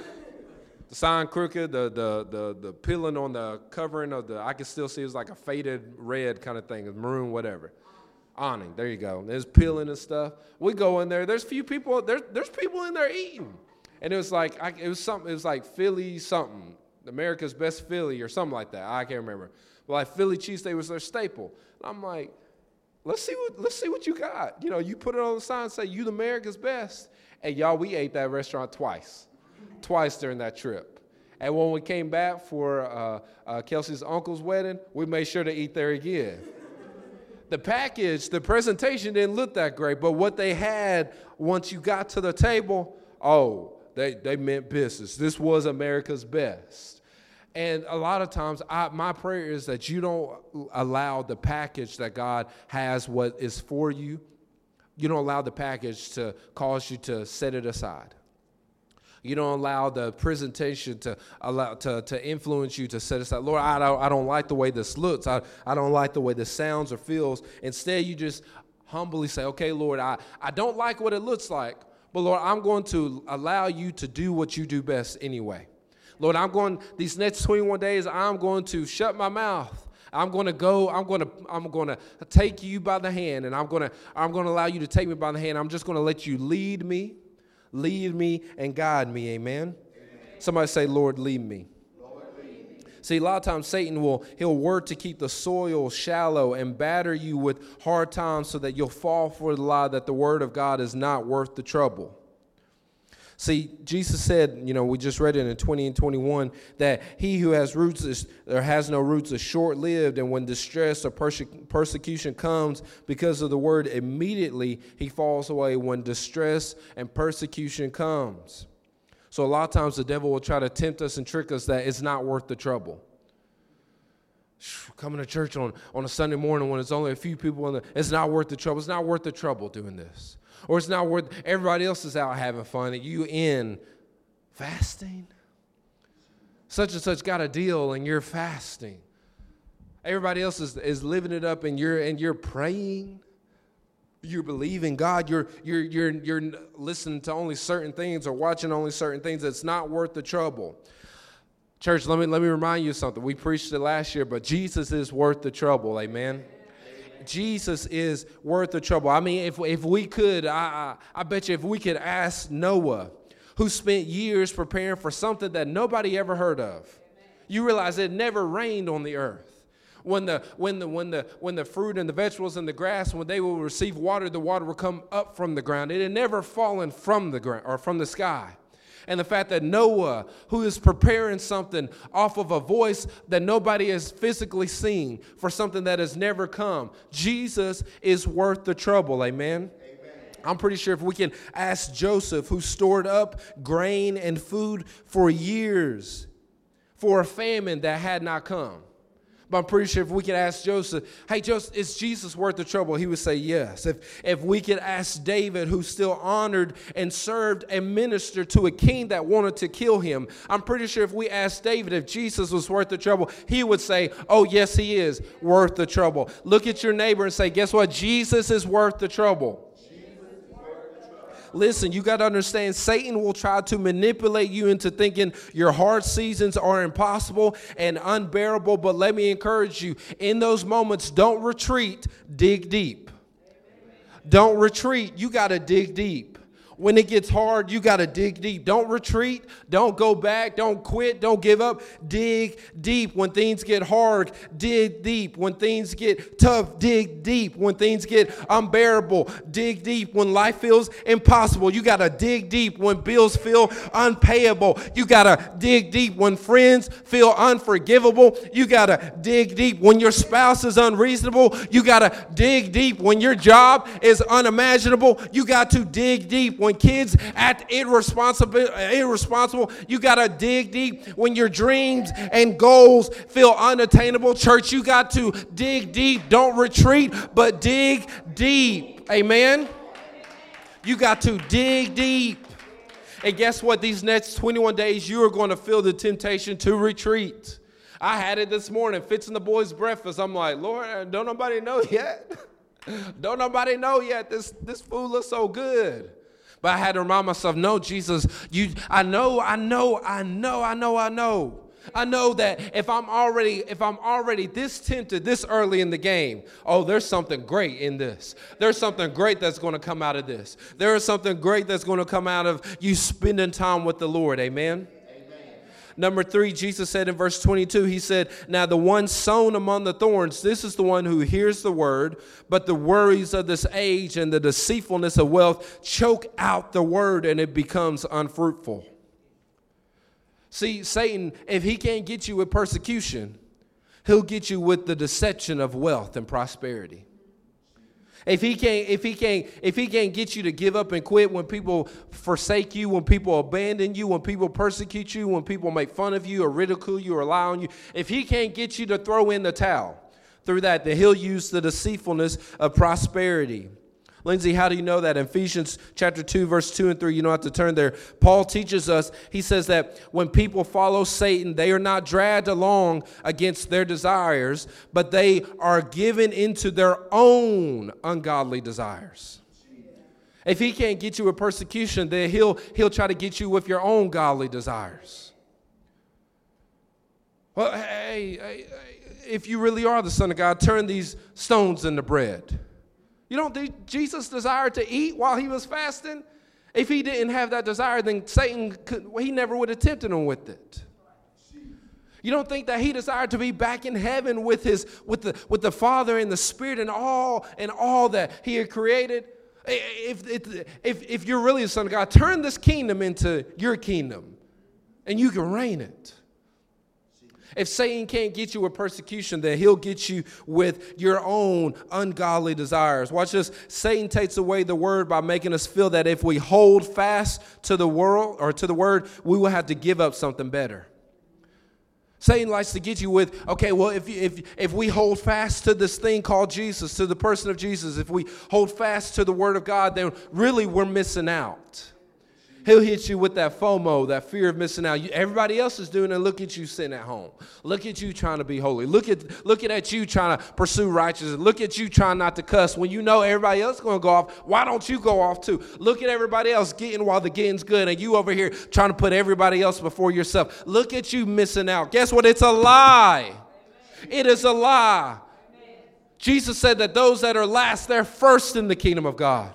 Speaker 1: sign crooked, the, the, the, the peeling on the covering of the, I can still see it was like a faded red kind of thing, maroon, whatever awning. There you go. There's peeling and stuff. We go in there. There's few people. There's there's people in there eating, and it was like I, it was something. It was like Philly something, America's best Philly or something like that. I can't remember. But like Philly cheesesteak was their staple. And I'm like, let's see what let's see what you got. You know, you put it on the sign and say you the America's best. And y'all, we ate that restaurant twice, twice during that trip. And when we came back for uh, uh, Kelsey's uncle's wedding, we made sure to eat there again the package, the presentation didn't look that great, but what they had once you got to the table, oh, they, they meant business. This was America's best. And a lot of times, I, my prayer is that you don't allow the package that God has, what is for you, you don't allow the package to cause you to set it aside. You don't allow the presentation to allow to, to influence you to set aside. Lord, I don't, I don't like the way this looks. I, I don't like the way this sounds or feels. Instead, you just humbly say, okay, Lord, I, I don't like what it looks like, but Lord, I'm going to allow you to do what you do best anyway. Lord, I'm going, these next 21 days, I'm going to shut my mouth. I'm going to go, I'm going to, I'm going to take you by the hand and I'm going to, I'm going to allow you to take me by the hand. I'm just going to let you lead me lead me and guide me. Amen. Amen. Somebody say, Lord, lead me. See, a lot of times Satan will he'll work to keep the soil shallow and batter you with hard times so that you'll fall for the lie that the word of God is not worth the trouble. See, Jesus said, you know, we just read it in 20 and 21 that he who has roots is, or has no roots is short lived, and when distress or perse- persecution comes because of the word, immediately he falls away when distress and persecution comes. So, a lot of times the devil will try to tempt us and trick us that it's not worth the trouble coming to church on, on a Sunday morning when it's only a few people in the, it's not worth the trouble. It's not worth the trouble doing this. Or it's not worth everybody else is out having fun and you in fasting. Such and such got a deal and you're fasting. Everybody else is, is living it up and you're and you're praying. You're believing God. You're you're you're you're listening to only certain things or watching only certain things. It's not worth the trouble. Church, let me let me remind you something. We preached it last year, but Jesus is worth the trouble. Amen. Jesus is worth the trouble. I mean, if, if we could, I, I, I bet you if we could ask Noah, who spent years preparing for something that nobody ever heard of, you realize it never rained on the earth. When the when the when the when the fruit and the vegetables and the grass when they will receive water the water will come up from the ground. It had never fallen from the ground or from the sky and the fact that Noah, who is preparing something off of a voice that nobody has physically seen for something that has never come, Jesus is worth the trouble. Amen. I'm pretty sure if we can ask Joseph, who stored up grain and food for years for a famine that had not come, but I'm pretty sure if we could ask Joseph, hey, Joseph, is Jesus worth the trouble? He would say yes. If, if we could ask David, who still honored and served and ministered to a king that wanted to kill him, I'm pretty sure if we asked David if Jesus was worth the trouble, he would say, oh, yes, he is worth the trouble. Look at your neighbor and say, guess what? Jesus is worth the trouble. Listen, you got to understand Satan will try to manipulate you into thinking your hard seasons are impossible and unbearable. But let me encourage you in those moments, don't retreat, dig deep. Don't retreat, you got to dig deep. When it gets hard, you got to dig deep. Don't retreat. Don't go back. Don't quit. Don't give up. Dig deep. When things get hard, dig deep. When things get tough, dig deep. When things get unbearable, dig deep. When life feels impossible, you got to dig deep. When bills feel unpayable, you got to dig deep. When friends feel unforgivable, you got to dig deep. When your spouse is unreasonable, you got to dig deep. When your job is unimaginable, you got to dig deep when kids act irresponsible, irresponsible, you got to dig deep. When your dreams and goals feel unattainable, church, you got to dig deep. Don't retreat, but dig deep. Amen. You got to dig deep. And guess what? These next 21 days, you are going to feel the temptation to retreat. I had it this morning, fixing the boys' breakfast. I'm like, Lord, don't nobody know yet. don't nobody know yet. This this food looks so good. But I had to remind myself, no, Jesus, you I know, I know, I know, I know, I know. I know that if I'm already if I'm already this tempted this early in the game, oh, there's something great in this. There's something great that's going to come out of this. There is something great that's going to come out of you spending time with the Lord. Amen. Number three, Jesus said in verse 22, He said, Now the one sown among the thorns, this is the one who hears the word, but the worries of this age and the deceitfulness of wealth choke out the word and it becomes unfruitful. See, Satan, if he can't get you with persecution, he'll get you with the deception of wealth and prosperity. If he can't, if he can't, if he can't get you to give up and quit when people forsake you, when people abandon you, when people persecute you, when people make fun of you or ridicule you or lie on you, if he can't get you to throw in the towel through that, then he'll use the deceitfulness of prosperity. Lindsay, how do you know that? In Ephesians chapter 2, verse 2 and 3, you don't have to turn there. Paul teaches us, he says that when people follow Satan, they are not dragged along against their desires, but they are given into their own ungodly desires. If he can't get you with persecution, then he'll, he'll try to get you with your own godly desires. Well, hey, hey, if you really are the Son of God, turn these stones into bread. You don't think Jesus desired to eat while he was fasting? If he didn't have that desire, then Satan could, he never would have tempted him with it. You don't think that he desired to be back in heaven with his with the with the Father and the Spirit and all and all that he had created? If, if, if, you're really the son of God, turn this kingdom into your kingdom and you can reign it. If Satan can't get you with persecution, then he'll get you with your own ungodly desires. Watch this. Satan takes away the word by making us feel that if we hold fast to the world or to the word, we will have to give up something better. Satan likes to get you with, okay, well, if, if, if we hold fast to this thing called Jesus, to the person of Jesus, if we hold fast to the Word of God, then really we're missing out. He'll hit you with that FOMO, that fear of missing out. everybody else is doing it. Look at you sitting at home. Look at you trying to be holy. Look at looking at you trying to pursue righteousness. Look at you trying not to cuss when you know everybody else is going to go off. Why don't you go off too? Look at everybody else getting while the getting's good, and you over here trying to put everybody else before yourself. Look at you missing out. Guess what? It's a lie. It is a lie. Jesus said that those that are last, they're first in the kingdom of God.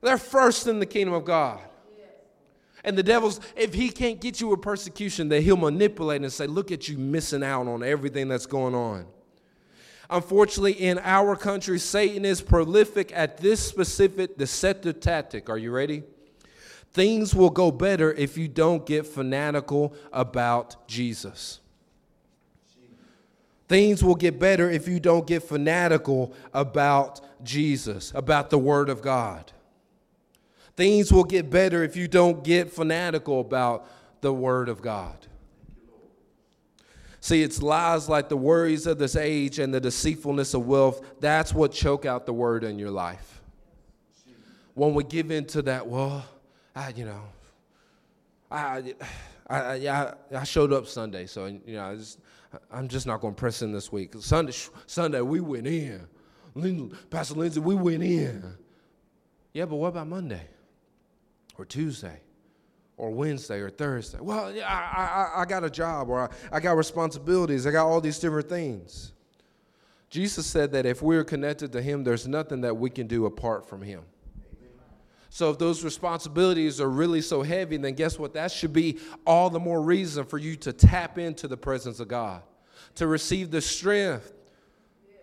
Speaker 1: They're first in the kingdom of God. And the devil's, if he can't get you a persecution, then he'll manipulate and say, Look at you missing out on everything that's going on. Unfortunately, in our country, Satan is prolific at this specific deceptive tactic. Are you ready? Things will go better if you don't get fanatical about Jesus. Things will get better if you don't get fanatical about Jesus, about the Word of God. Things will get better if you don't get fanatical about the Word of God. See, it's lies like the worries of this age and the deceitfulness of wealth. That's what choke out the Word in your life. When we give into that, well, I, you know, I, I, I, I showed up Sunday, so you know, I just, I'm just not going to press in this week. Sunday, Sunday we went in. Pastor Lindsay, we went in. Yeah, but what about Monday? Or Tuesday or Wednesday or Thursday. Well, I, I, I got a job or I, I got responsibilities. I got all these different things. Jesus said that if we're connected to Him, there's nothing that we can do apart from Him. So if those responsibilities are really so heavy, then guess what? That should be all the more reason for you to tap into the presence of God, to receive the strength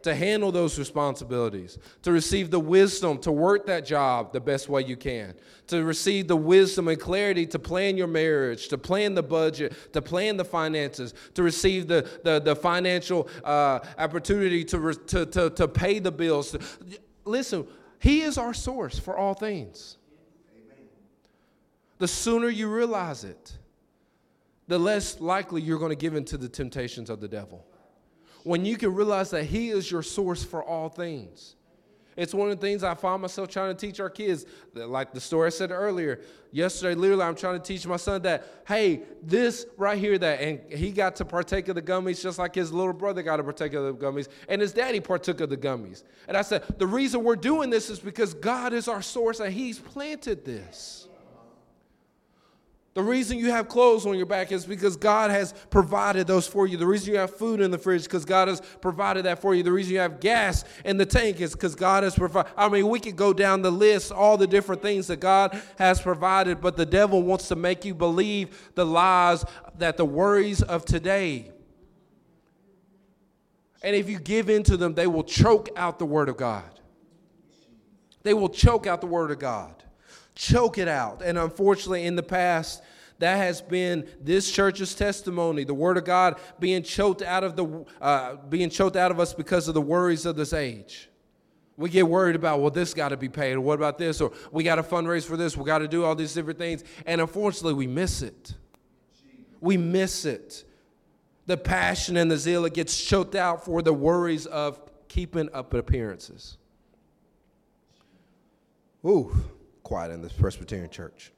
Speaker 1: to handle those responsibilities, to receive the wisdom to work that job the best way you can, to receive the wisdom and clarity to plan your marriage, to plan the budget, to plan the finances, to receive the, the, the financial uh, opportunity to, re- to, to, to pay the bills. Listen, He is our source for all things. The sooner you realize it, the less likely you're going to give in to the temptations of the devil when you can realize that He is your source for all things. It's one of the things I find myself trying to teach our kids. Like the story I said earlier, yesterday, literally, I'm trying to teach my son that, hey, this right here, that, and he got to partake of the gummies just like his little brother got to partake of the gummies, and his daddy partook of the gummies. And I said, the reason we're doing this is because God is our source and He's planted this. The reason you have clothes on your back is because God has provided those for you. The reason you have food in the fridge because God has provided that for you. The reason you have gas in the tank is because God has provided. I mean, we could go down the list, all the different things that God has provided, but the devil wants to make you believe the lies that the worries of today. And if you give in to them, they will choke out the word of God. They will choke out the word of God choke it out. And unfortunately, in the past, that has been this church's testimony. The word of God being choked out of the uh, being choked out of us because of the worries of this age. We get worried about, well, this got to be paid, or what about this, or we got to fundraise for this, we got to do all these different things. And unfortunately, we miss it. We miss it. The passion and the zeal, it gets choked out for the worries of keeping up appearances. Ooh quiet in this Presbyterian church.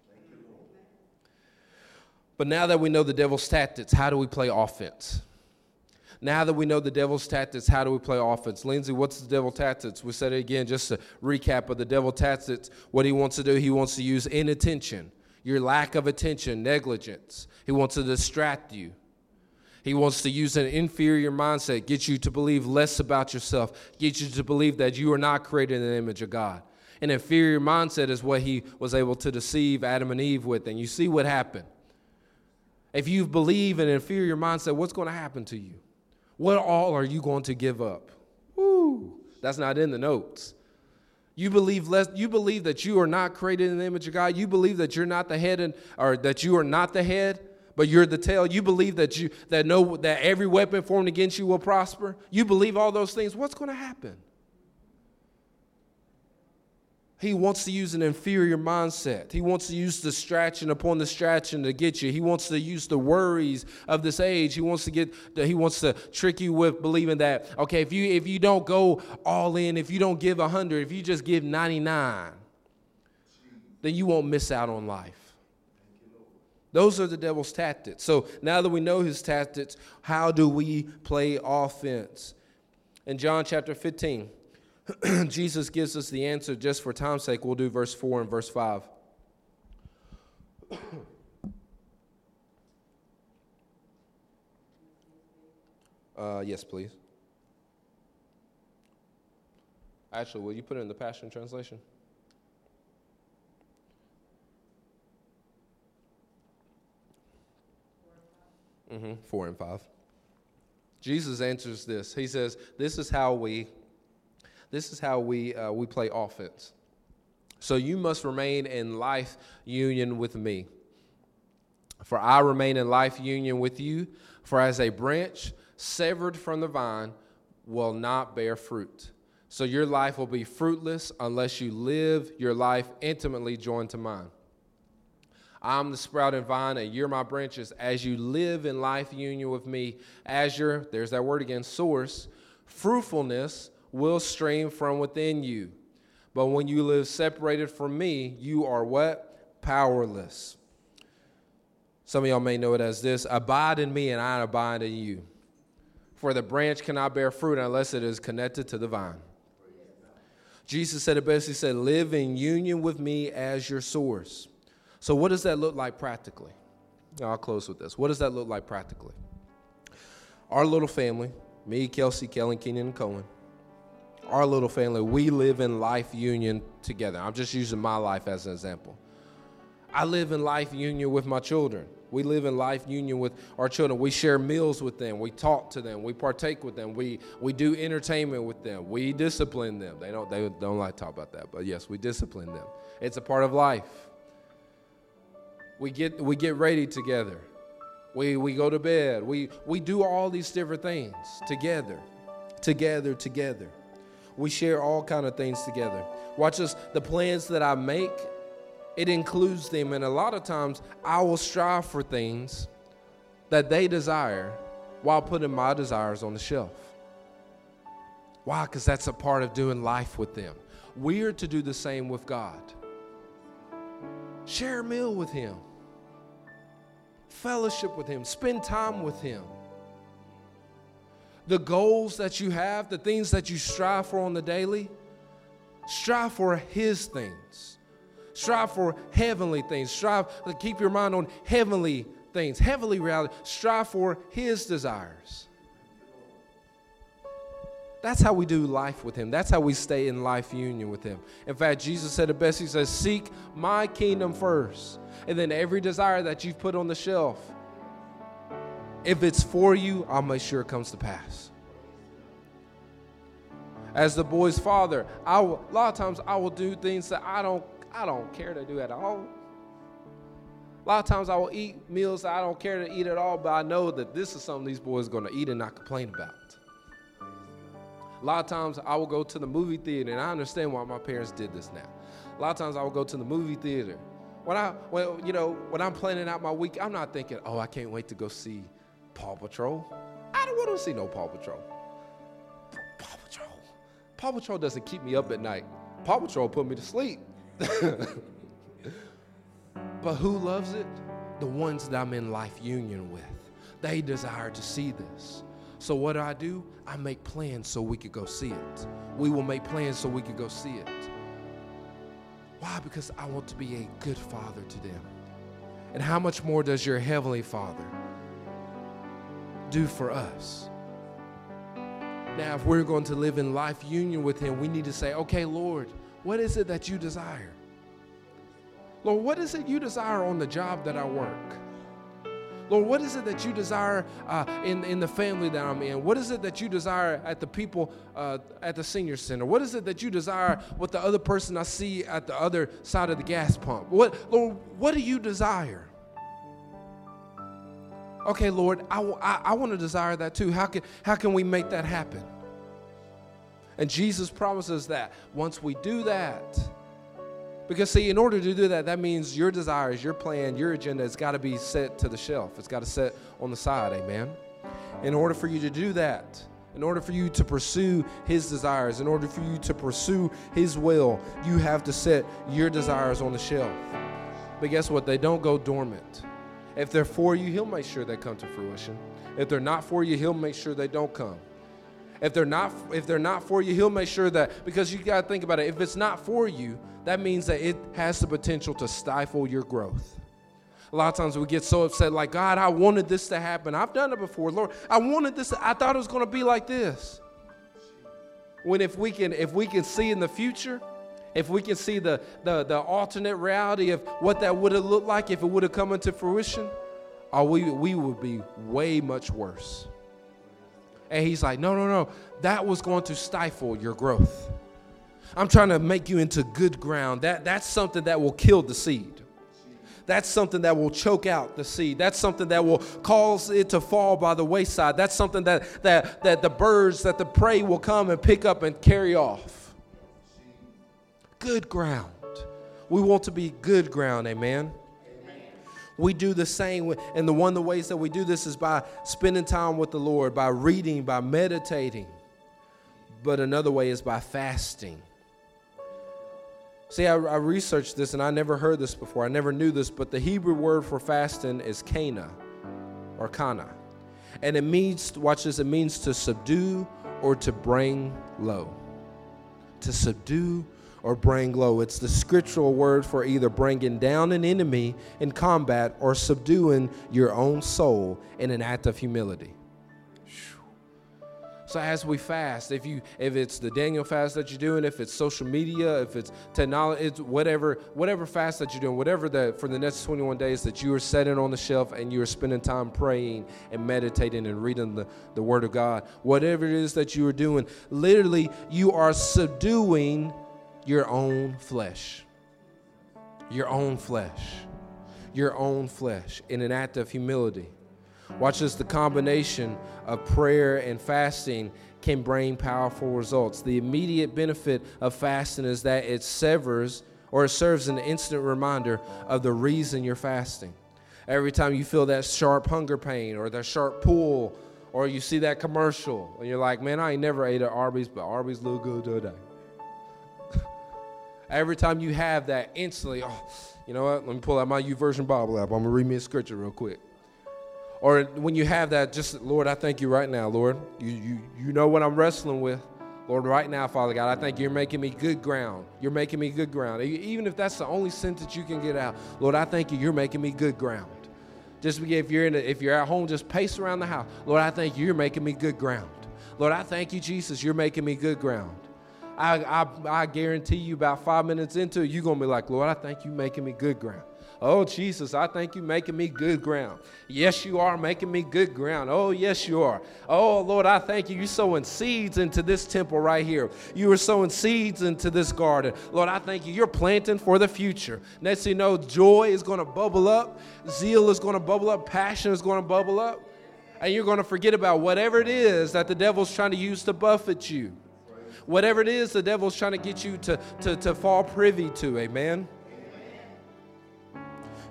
Speaker 1: But now that we know the devil's tactics, how do we play offense? Now that we know the devil's tactics, how do we play offense? Lindsay, what's the devil's tactics? We said it again, just a recap of the devil tactics. What he wants to do, he wants to use inattention, your lack of attention, negligence. He wants to distract you. He wants to use an inferior mindset, get you to believe less about yourself, get you to believe that you are not created in the image of God. An inferior mindset is what he was able to deceive Adam and Eve with. And you see what happened. If you believe in an inferior mindset, what's going to happen to you? What all are you going to give up? Woo! That's not in the notes. You believe less, you believe that you are not created in the image of God. You believe that you're not the head and or that you are not the head, but you're the tail. You believe that you that no that every weapon formed against you will prosper. You believe all those things. What's going to happen? He wants to use an inferior mindset. He wants to use the distraction upon the distraction to get you. He wants to use the worries of this age. He wants to get he wants to trick you with believing that okay, if you if you don't go all in, if you don't give 100, if you just give 99, then you won't miss out on life. Those are the devil's tactics. So now that we know his tactics, how do we play offense? In John chapter 15, Jesus gives us the answer just for time's sake. We'll do verse 4 and verse 5. Uh, yes, please. Actually, will you put it in the Passion Translation? Mm-hmm, four and five. Jesus answers this. He says, This is how we this is how we, uh, we play offense. So you must remain in life union with me. For I remain in life union with you. For as a branch severed from the vine will not bear fruit. So your life will be fruitless unless you live your life intimately joined to mine. I'm the sprouting vine, and you're my branches. As you live in life union with me, as your, there's that word again, source, fruitfulness will stream from within you. But when you live separated from me, you are what? Powerless. Some of y'all may know it as this Abide in me, and I abide in you. For the branch cannot bear fruit unless it is connected to the vine. Jesus said it best. He said, Live in union with me as your source. So, what does that look like practically? I'll close with this. What does that look like practically? Our little family, me, Kelsey, Kellen, Keenan, and Cohen, our little family, we live in life union together. I'm just using my life as an example. I live in life union with my children. We live in life union with our children. We share meals with them. We talk to them. We partake with them. We we do entertainment with them. We discipline them. They don't they don't like to talk about that, but yes, we discipline them. It's a part of life. We get we get ready together. We we go to bed. We we do all these different things together. Together, together. We share all kind of things together. Watch us the plans that I make it includes them. And a lot of times I will strive for things that they desire while putting my desires on the shelf. Why? Because that's a part of doing life with them. We are to do the same with God. Share a meal with Him, fellowship with Him, spend time with Him. The goals that you have, the things that you strive for on the daily, strive for His things. Strive for heavenly things. Strive to keep your mind on heavenly things, heavenly reality. Strive for His desires. That's how we do life with Him. That's how we stay in life union with Him. In fact, Jesus said it best. He says, Seek my kingdom first. And then every desire that you've put on the shelf, if it's for you, I'll make sure it comes to pass. As the boy's father, I will, a lot of times I will do things that I don't I don't care to do at all. A lot of times I will eat meals that I don't care to eat at all, but I know that this is something these boys are going to eat and not complain about. A lot of times I will go to the movie theater, and I understand why my parents did this now. A lot of times I will go to the movie theater. When I, when, you know, when I'm planning out my week, I'm not thinking, oh, I can't wait to go see Paw Patrol. I don't want to see no Paw Patrol. Paw Patrol. Paw Patrol doesn't keep me up at night. Paw Patrol put me to sleep. but who loves it? The ones that I'm in life union with. They desire to see this. So what do I do? I make plans so we could go see it. We will make plans so we could go see it. Why? Because I want to be a good father to them. And how much more does your heavenly Father do for us? Now, if we're going to live in life union with Him, we need to say, okay, Lord, what is it that you desire? Lord, what is it you desire on the job that I work? Lord, what is it that you desire uh, in, in the family that I'm in? What is it that you desire at the people uh, at the senior center? What is it that you desire with the other person I see at the other side of the gas pump? What, Lord, what do you desire? Okay, Lord, I, I, I want to desire that too. How can, how can we make that happen? And Jesus promises that once we do that, because, see, in order to do that, that means your desires, your plan, your agenda has got to be set to the shelf. It's got to set on the side, amen? In order for you to do that, in order for you to pursue His desires, in order for you to pursue His will, you have to set your desires on the shelf. But guess what? They don't go dormant. If they're for you, He'll make sure they come to fruition. If they're not for you, He'll make sure they don't come. If they're not if they're not for you, he'll make sure that because you got to think about it. If it's not for you, that means that it has the potential to stifle your growth. A lot of times we get so upset, like, God, I wanted this to happen. I've done it before. Lord, I wanted this. I thought it was going to be like this. When if we can, if we can see in the future, if we can see the, the, the alternate reality of what that would have looked like if it would have come into fruition, or uh, we, we would be way much worse. And he's like, no, no, no, that was going to stifle your growth. I'm trying to make you into good ground. That, that's something that will kill the seed. That's something that will choke out the seed. That's something that will cause it to fall by the wayside. That's something that, that, that the birds, that the prey will come and pick up and carry off. Good ground. We want to be good ground, amen. We do the same, and the one of the ways that we do this is by spending time with the Lord, by reading, by meditating. But another way is by fasting. See, I, I, researched this and I never heard this before. I never knew this, but the Hebrew word for fasting is kana or kana. And it means, watch this, it means to subdue or to bring low. To subdue or bring low. It's the scriptural word for either bringing down an enemy in combat or subduing your own soul in an act of humility. So as we fast, if you if it's the Daniel fast that you're doing, if it's social media, if it's technology, it's whatever whatever fast that you're doing, whatever that for the next 21 days that you are setting on the shelf and you are spending time praying and meditating and reading the, the Word of God, whatever it is that you are doing, literally you are subduing your own flesh. Your own flesh. Your own flesh in an act of humility. Watch this the combination of prayer and fasting can bring powerful results. The immediate benefit of fasting is that it severs or it serves an instant reminder of the reason you're fasting. Every time you feel that sharp hunger pain or that sharp pull, or you see that commercial, and you're like, man, I ain't never ate at Arby's, but Arby's look good today. Every time you have that, instantly, oh, you know what? Let me pull out my YouVersion Bible app. I'm gonna read me a scripture real quick. Or when you have that, just Lord, I thank you right now, Lord. You, you, you know what I'm wrestling with. Lord, right now, Father God, I think you're making me good ground. You're making me good ground. Even if that's the only sentence you can get out, Lord, I thank you, you're making me good ground. Just if you're in a, if you're at home, just pace around the house. Lord, I thank you, you're making me good ground. Lord, I thank you, Jesus, you're making me good ground. I, I, I guarantee you about five minutes into it, you're going to be like, Lord, I thank you making me good ground. Oh, Jesus, I thank you making me good ground. Yes, you are making me good ground. Oh, yes, you are. Oh, Lord, I thank you. You're sowing seeds into this temple right here. You are sowing seeds into this garden. Lord, I thank you. You're planting for the future. Next thing you know, joy is going to bubble up, zeal is going to bubble up, passion is going to bubble up. And you're going to forget about whatever it is that the devil's trying to use to buffet you. Whatever it is the devil's trying to get you to, to, to fall privy to. Amen.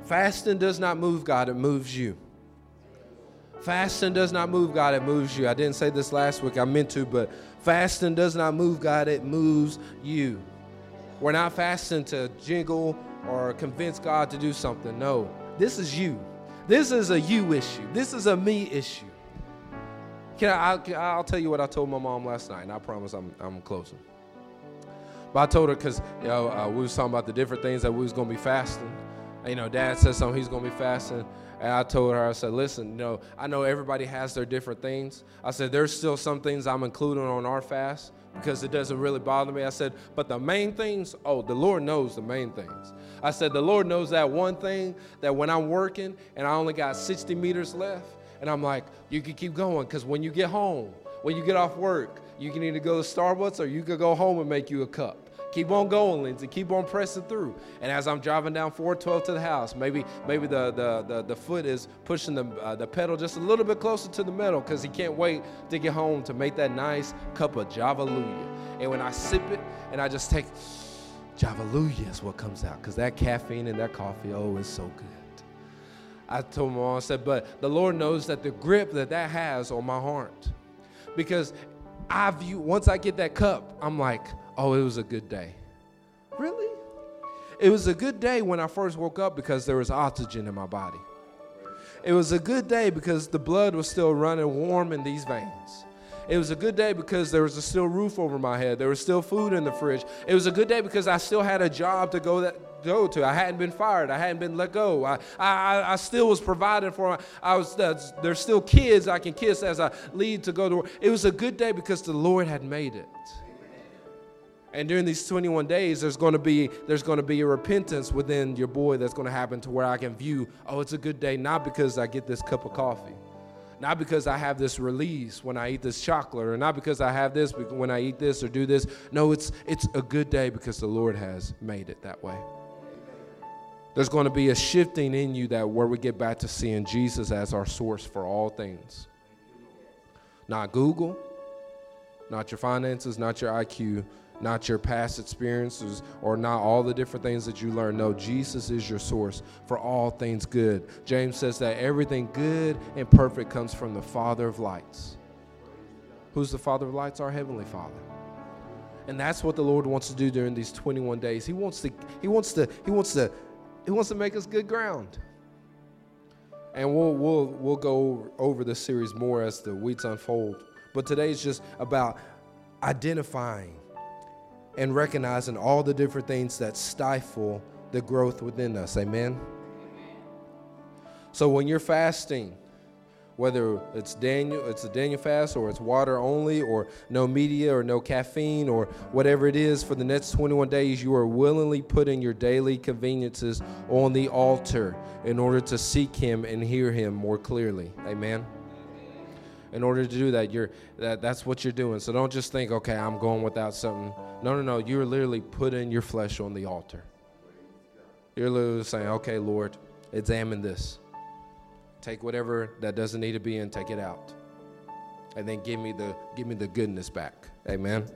Speaker 1: Fasting does not move God, it moves you. Fasting does not move God, it moves you. I didn't say this last week, I meant to, but fasting does not move God, it moves you. We're not fasting to jingle or convince God to do something. No, this is you. This is a you issue. This is a me issue. Can I, I'll, I'll tell you what I told my mom last night, and I promise I'm, I'm closing. But I told her because you know, uh, we was talking about the different things that we was going to be fasting you know, dad said something, he's gonna be fasting. And I told her, I said, listen, you know, I know everybody has their different things. I said, there's still some things I'm including on our fast because it doesn't really bother me. I said, but the main things, oh, the Lord knows the main things. I said, the Lord knows that one thing that when I'm working and I only got 60 meters left, and I'm like, you can keep going because when you get home, when you get off work, you can either go to Starbucks or you could go home and make you a cup. Keep on going, Lindsay. Keep on pressing through. And as I'm driving down 412 to the house, maybe maybe the the the, the foot is pushing the uh, the pedal just a little bit closer to the metal because he can't wait to get home to make that nice cup of Javalooya. And when I sip it and I just take Javalooya is what comes out because that caffeine and that coffee, oh, is so good. I told my mom, I said, but the Lord knows that the grip that that has on my heart, because I view once I get that cup, I'm like, oh, it was a good day. Really? It was a good day when I first woke up because there was oxygen in my body. It was a good day because the blood was still running warm in these veins. It was a good day because there was a still roof over my head. There was still food in the fridge. It was a good day because I still had a job to go that go to. I hadn't been fired. I hadn't been let go. I, I, I still was provided for. I was uh, there's still kids I can kiss as I lead to go to work. It was a good day because the Lord had made it. And during these 21 days, there's going to be there's going to be a repentance within your boy that's going to happen to where I can view, oh, it's a good day not because I get this cup of coffee, not because I have this release when I eat this chocolate, or not because I have this when I eat this or do this. No, it's it's a good day because the Lord has made it that way. There's going to be a shifting in you that where we get back to seeing Jesus as our source for all things. Not Google, not your finances, not your IQ, not your past experiences or not all the different things that you learn. No, Jesus is your source for all things good. James says that everything good and perfect comes from the Father of lights. Who's the Father of lights? Our Heavenly Father. And that's what the Lord wants to do during these 21 days. He wants to, he wants to, he wants to, he wants to make us good ground. And we'll, we'll, we'll go over this series more as the weeks unfold. But today is just about identifying and recognizing all the different things that stifle the growth within us. Amen. So when you're fasting, whether it's Daniel, it's a Daniel fast, or it's water only, or no media, or no caffeine, or whatever it is for the next 21 days, you are willingly putting your daily conveniences on the altar in order to seek Him and hear Him more clearly. Amen. In order to do that, you're that, that's what you're doing. So don't just think, okay, I'm going without something. No, no, no. You're literally putting your flesh on the altar. You're literally saying, okay, Lord, examine this take whatever that doesn't need to be in, take it out. And then give me the give me the goodness back. Amen.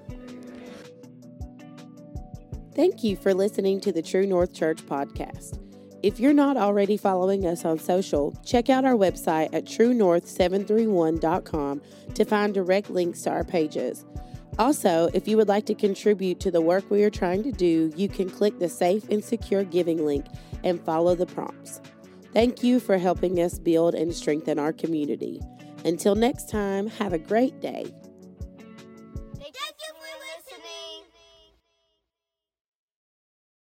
Speaker 2: Thank you for listening to the True North Church podcast. If you're not already following us on social, check out our website at truenorth731.com to find direct links to our pages. Also, if you would like to contribute to the work we are trying to do, you can click the safe and secure giving link and follow the prompts. Thank you for helping us build and strengthen our community. Until next time, have a great day.